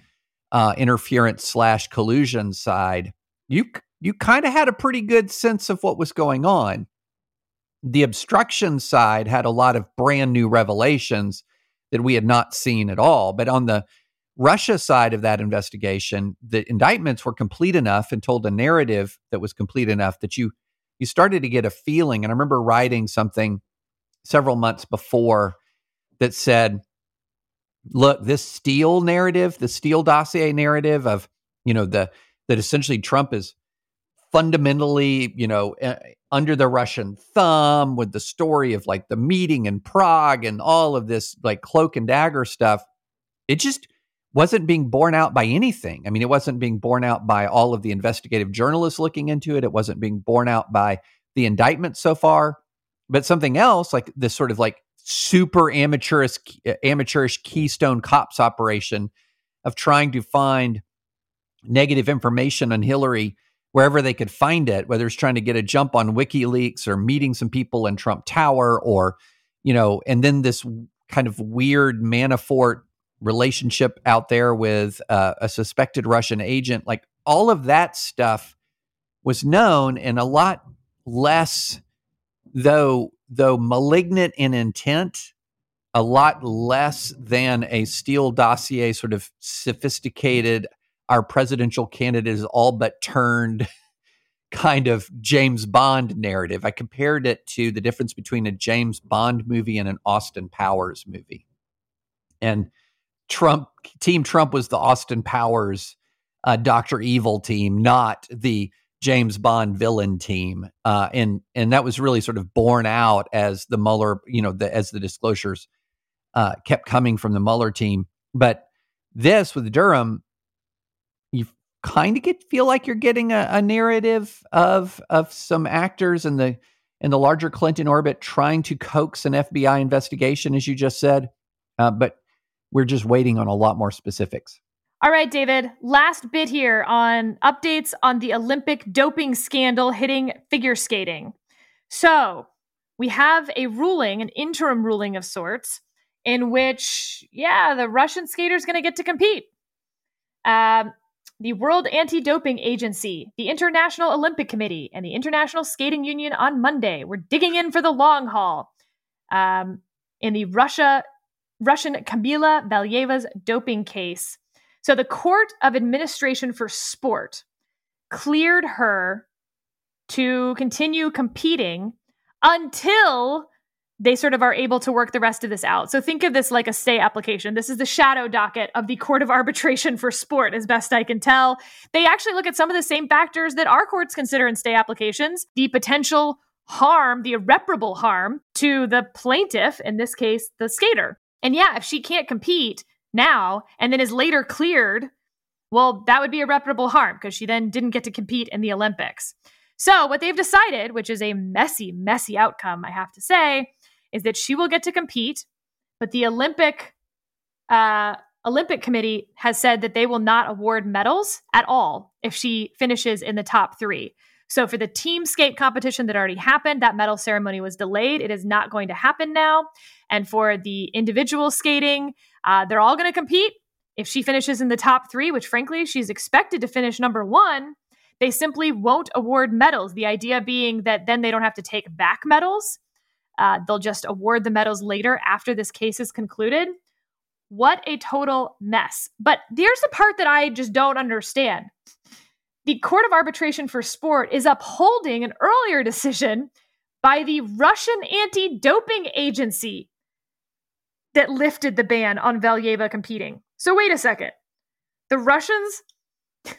uh, interference slash collusion side, you you kind of had a pretty good sense of what was going on the obstruction side had a lot of brand new revelations that we had not seen at all. But on the Russia side of that investigation, the indictments were complete enough and told a narrative that was complete enough that you you started to get a feeling. And I remember writing something several months before that said, look, this Steele narrative, the Steele dossier narrative of, you know, the that essentially Trump is fundamentally, you know, under the Russian thumb with the story of like the meeting in Prague and all of this like cloak and dagger stuff. It just wasn't being borne out by anything. I mean, it wasn't being borne out by all of the investigative journalists looking into it. It wasn't being borne out by the indictment so far. But something else, like this sort of like super amateurish, eh, amateurish Keystone Cops operation of trying to find negative information on Hillary wherever they could find it, whether it's trying to get a jump on WikiLeaks or meeting some people in Trump Tower or, you know, and then this kind of weird Manafort relationship out there with uh, a suspected Russian agent. Like all of that stuff was known and a lot less, though, though malignant in intent, a lot less than a Steele dossier sort of sophisticated. Our presidential candidate is all but turned kind of James Bond narrative. I compared it to the difference between a James Bond movie and an Austin Powers movie. And Trump, Team Trump was the Austin Powers uh, Doctor Evil team, not the James Bond villain team. Uh, and and that was really sort of borne out as the Mueller, you know, the, as the disclosures uh, kept coming from the Mueller team. But this with Durham, kind of get feel like you're getting a, a narrative of of some actors in the in the larger Clinton orbit trying to coax an FBI investigation, as you just said. Uh, but we're just waiting on a lot more specifics. All right, David, last bit here on updates on the Olympic doping scandal hitting figure skating. So, we have a ruling, an interim ruling of sorts, in which, yeah, the Russian skater is going to get to compete. Um, the World Anti Doping Agency, the International Olympic Committee, and the International Skating Union on Monday were digging in for the long haul um, in the Russia Russian Kamila Valieva's doping case. So the Court of Administration for Sport cleared her to continue competing until they sort of are able to work the rest of this out. So think of this like a stay application. This is the shadow docket of the Court of Arbitration for Sport, as best I can tell. They actually look at some of the same factors that our courts consider in stay applications the potential harm, the irreparable harm to the plaintiff, in this case, the skater. And yeah, if she can't compete now and then is later cleared, well, that would be irreparable harm because she then didn't get to compete in the Olympics. So, what they've decided, which is a messy, messy outcome, I have to say, is that she will get to compete, but the Olympic uh, Olympic Committee has said that they will not award medals at all if she finishes in the top three. So for the team skate competition that already happened, that medal ceremony was delayed. It is not going to happen now. And for the individual skating, uh, they're all going to compete. If she finishes in the top three, which frankly she's expected to finish number one, they simply won't award medals. The idea being that then they don't have to take back medals. Uh, they'll just award the medals later after this case is concluded. What a total mess. But there's the part that I just don't understand the Court of Arbitration for Sport is upholding an earlier decision by the Russian anti doping agency that lifted the ban on Valieva competing. So, wait a second. The Russians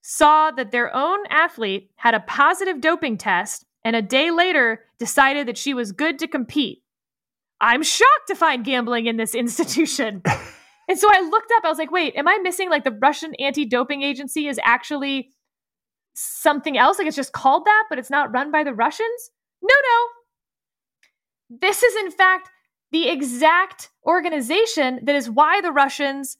saw that their own athlete had a positive doping test and a day later decided that she was good to compete. I'm shocked to find gambling in this institution. And so I looked up, I was like, wait, am I missing like the Russian anti doping agency is actually something else? Like it's just called that, but it's not run by the Russians? No, no. This is, in fact, the exact organization that is why the Russians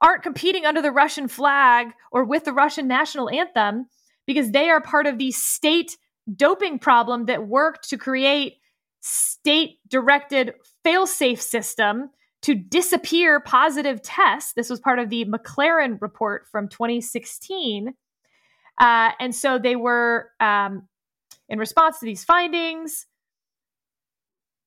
aren't competing under the Russian flag or with the Russian national anthem, because they are part of the state doping problem that worked to create state directed fail-safe system to disappear positive tests. This was part of the McLaren report from 2016. Uh, and so they were, um, in response to these findings,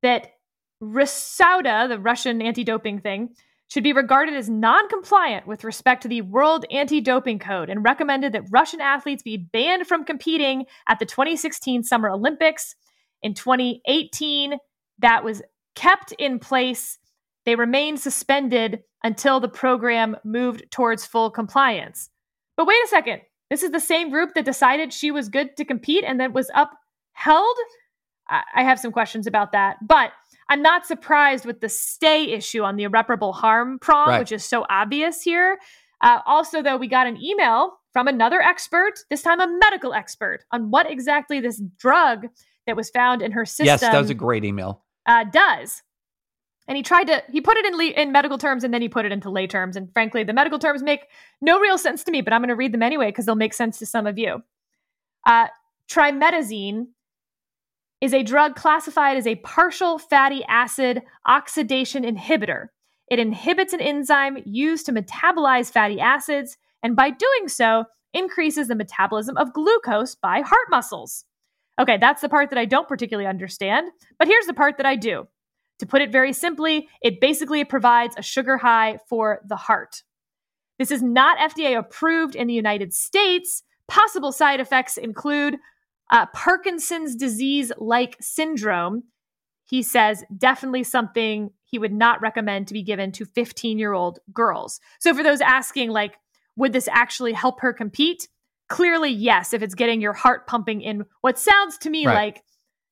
that RUSADA, the Russian anti doping thing, should be regarded as non compliant with respect to the World Anti Doping Code and recommended that Russian athletes be banned from competing at the 2016 Summer Olympics. In 2018, that was kept in place they remained suspended until the program moved towards full compliance. But wait a second. This is the same group that decided she was good to compete and that was upheld? I have some questions about that. But I'm not surprised with the stay issue on the irreparable harm prong, right. which is so obvious here. Uh, also, though, we got an email from another expert, this time a medical expert, on what exactly this drug that was found in her system. Yes, that was a great email. Uh, does and he tried to he put it in le- in medical terms and then he put it into lay terms and frankly the medical terms make no real sense to me but i'm going to read them anyway because they'll make sense to some of you uh, trimetazidine is a drug classified as a partial fatty acid oxidation inhibitor. It inhibits an enzyme used to metabolize fatty acids, and by doing so, increases the metabolism of glucose by heart muscles. Okay, that's the part that I don't particularly understand, but here's the part that I do. To put it very simply, it basically provides a sugar high for the heart. This is not FDA approved in the United States. Possible side effects include uh, Parkinson's disease like syndrome. He says definitely something he would not recommend to be given to 15 year old girls. So, for those asking, like, would this actually help her compete? Clearly, yes, if it's getting your heart pumping in what sounds to me right. like,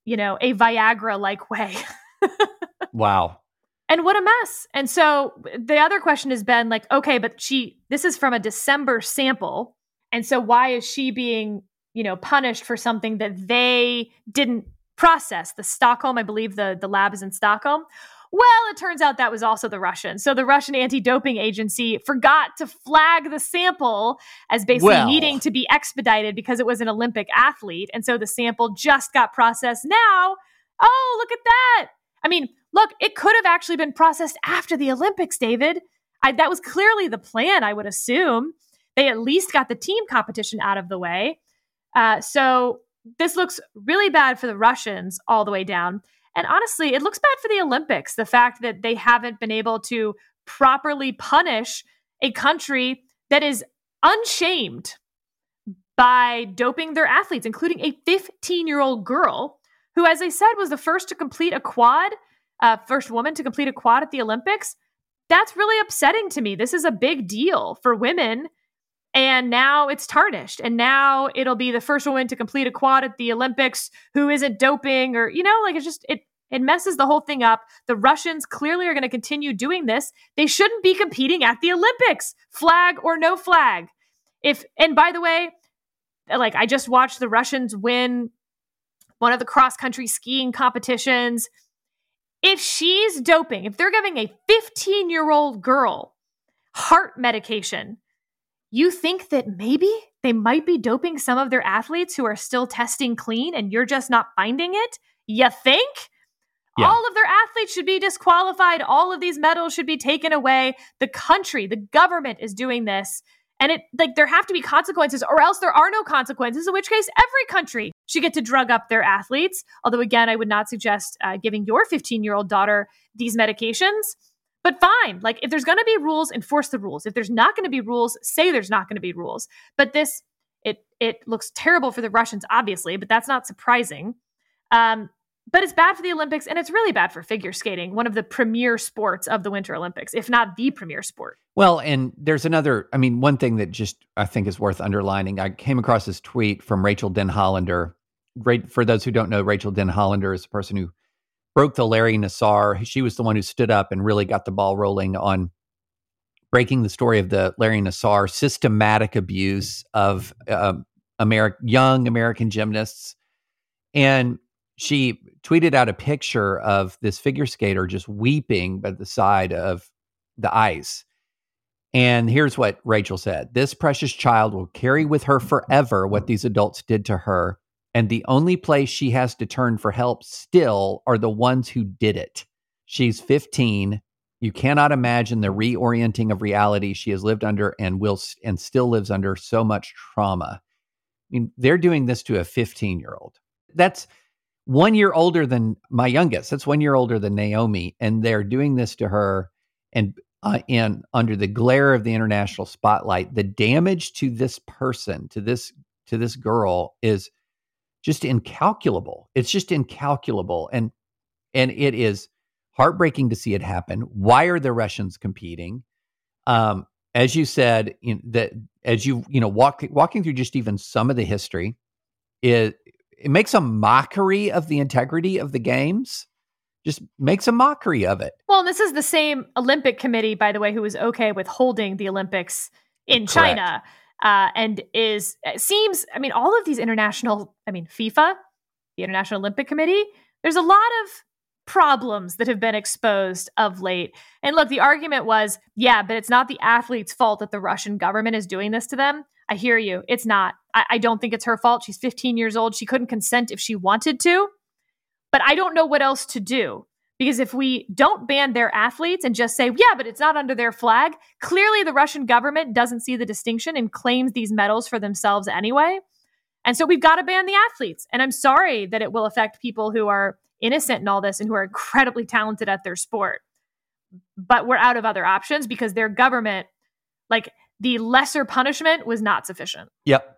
you know, a Viagra like way. wow. And what a mess. And so the other question has been like, okay, but she, this is from a December sample. And so why is she being, you know, punished for something that they didn't process? The Stockholm, I believe the, the lab is in Stockholm. Well, it turns out that was also the Russian. So the Russian anti doping agency forgot to flag the sample as basically well. needing to be expedited because it was an Olympic athlete. And so the sample just got processed now. Oh, look at that. I mean, look, it could have actually been processed after the Olympics, David. I, that was clearly the plan, I would assume. They at least got the team competition out of the way. Uh, so this looks really bad for the Russians all the way down. And honestly, it looks bad for the Olympics. The fact that they haven't been able to properly punish a country that is unshamed by doping their athletes, including a 15 year old girl who, as I said, was the first to complete a quad, uh, first woman to complete a quad at the Olympics. That's really upsetting to me. This is a big deal for women. And now it's tarnished. And now it'll be the first woman to complete a quad at the Olympics who isn't doping or, you know, like it's just, it, it messes the whole thing up. The Russians clearly are going to continue doing this. They shouldn't be competing at the Olympics, flag or no flag. If, and by the way, like I just watched the Russians win one of the cross country skiing competitions. If she's doping, if they're giving a 15 year old girl heart medication, you think that maybe they might be doping some of their athletes who are still testing clean and you're just not finding it? You think? Yeah. All of their athletes should be disqualified. All of these medals should be taken away. The country, the government is doing this. And it like there have to be consequences, or else there are no consequences. In which case, every country should get to drug up their athletes. Although, again, I would not suggest uh, giving your 15 year old daughter these medications. But fine, like if there's going to be rules, enforce the rules. If there's not going to be rules, say there's not going to be rules. But this, it it looks terrible for the Russians, obviously, but that's not surprising. Um, but it's bad for the Olympics and it's really bad for figure skating, one of the premier sports of the Winter Olympics, if not the premier sport. Well, and there's another, I mean, one thing that just I think is worth underlining. I came across this tweet from Rachel Denhollander. For those who don't know, Rachel Denhollander is the person who broke the Larry Nassar. She was the one who stood up and really got the ball rolling on breaking the story of the Larry Nassar systematic abuse of uh, Ameri- young American gymnasts. And she tweeted out a picture of this figure skater just weeping by the side of the ice. And here's what Rachel said This precious child will carry with her forever what these adults did to her. And the only place she has to turn for help still are the ones who did it. She's 15. You cannot imagine the reorienting of reality she has lived under and will and still lives under so much trauma. I mean, they're doing this to a 15 year old. That's one year older than my youngest. That's one year older than Naomi, and they're doing this to her. And uh, in under the glare of the international spotlight, the damage to this person, to this to this girl, is just incalculable. It's just incalculable, and and it is heartbreaking to see it happen. Why are the Russians competing? Um, as you said, in that as you you know walk, walking through just even some of the history, it it makes a mockery of the integrity of the games just makes a mockery of it. Well, this is the same Olympic committee, by the way, who was okay with holding the Olympics in Correct. China, uh, and is seems. I mean, all of these international. I mean, FIFA, the International Olympic Committee. There's a lot of problems that have been exposed of late. And look, the argument was, yeah, but it's not the athlete's fault that the Russian government is doing this to them. I hear you. It's not. I, I don't think it's her fault. She's 15 years old. She couldn't consent if she wanted to. But I don't know what else to do. Because if we don't ban their athletes and just say, yeah, but it's not under their flag, clearly the Russian government doesn't see the distinction and claims these medals for themselves anyway. And so we've got to ban the athletes. And I'm sorry that it will affect people who are innocent in all this and who are incredibly talented at their sport. But we're out of other options because their government, like the lesser punishment was not sufficient. Yep.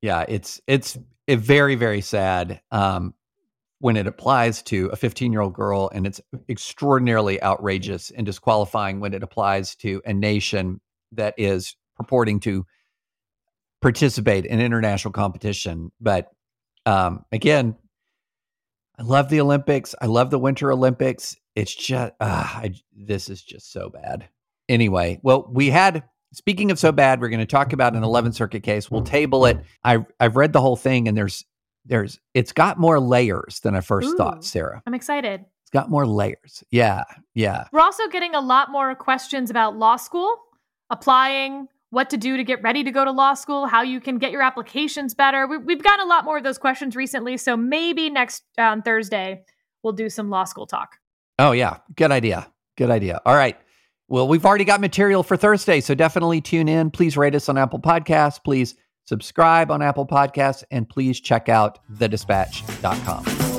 Yeah, it's it's very very sad. Um, when it applies to a 15 year old girl, and it's extraordinarily outrageous and disqualifying when it applies to a nation that is purporting to participate in international competition. But um, again, I love the Olympics. I love the Winter Olympics. It's just, uh, I, this is just so bad. Anyway, well, we had speaking of so bad, we're going to talk about an 11th Circuit case. We'll table it. I I've read the whole thing, and there's there's it's got more layers than I first Ooh, thought, Sarah. I'm excited. It's got more layers. Yeah, yeah. We're also getting a lot more questions about law school, applying, what to do to get ready to go to law school, how you can get your applications better. We, have gotten a lot more of those questions recently, so maybe next um, Thursday we'll do some law school talk. Oh yeah, good idea. Good idea. All right. Well, we've already got material for Thursday, so definitely tune in. Please rate us on Apple Podcasts. Please subscribe on Apple Podcasts, and please check out thedispatch.com.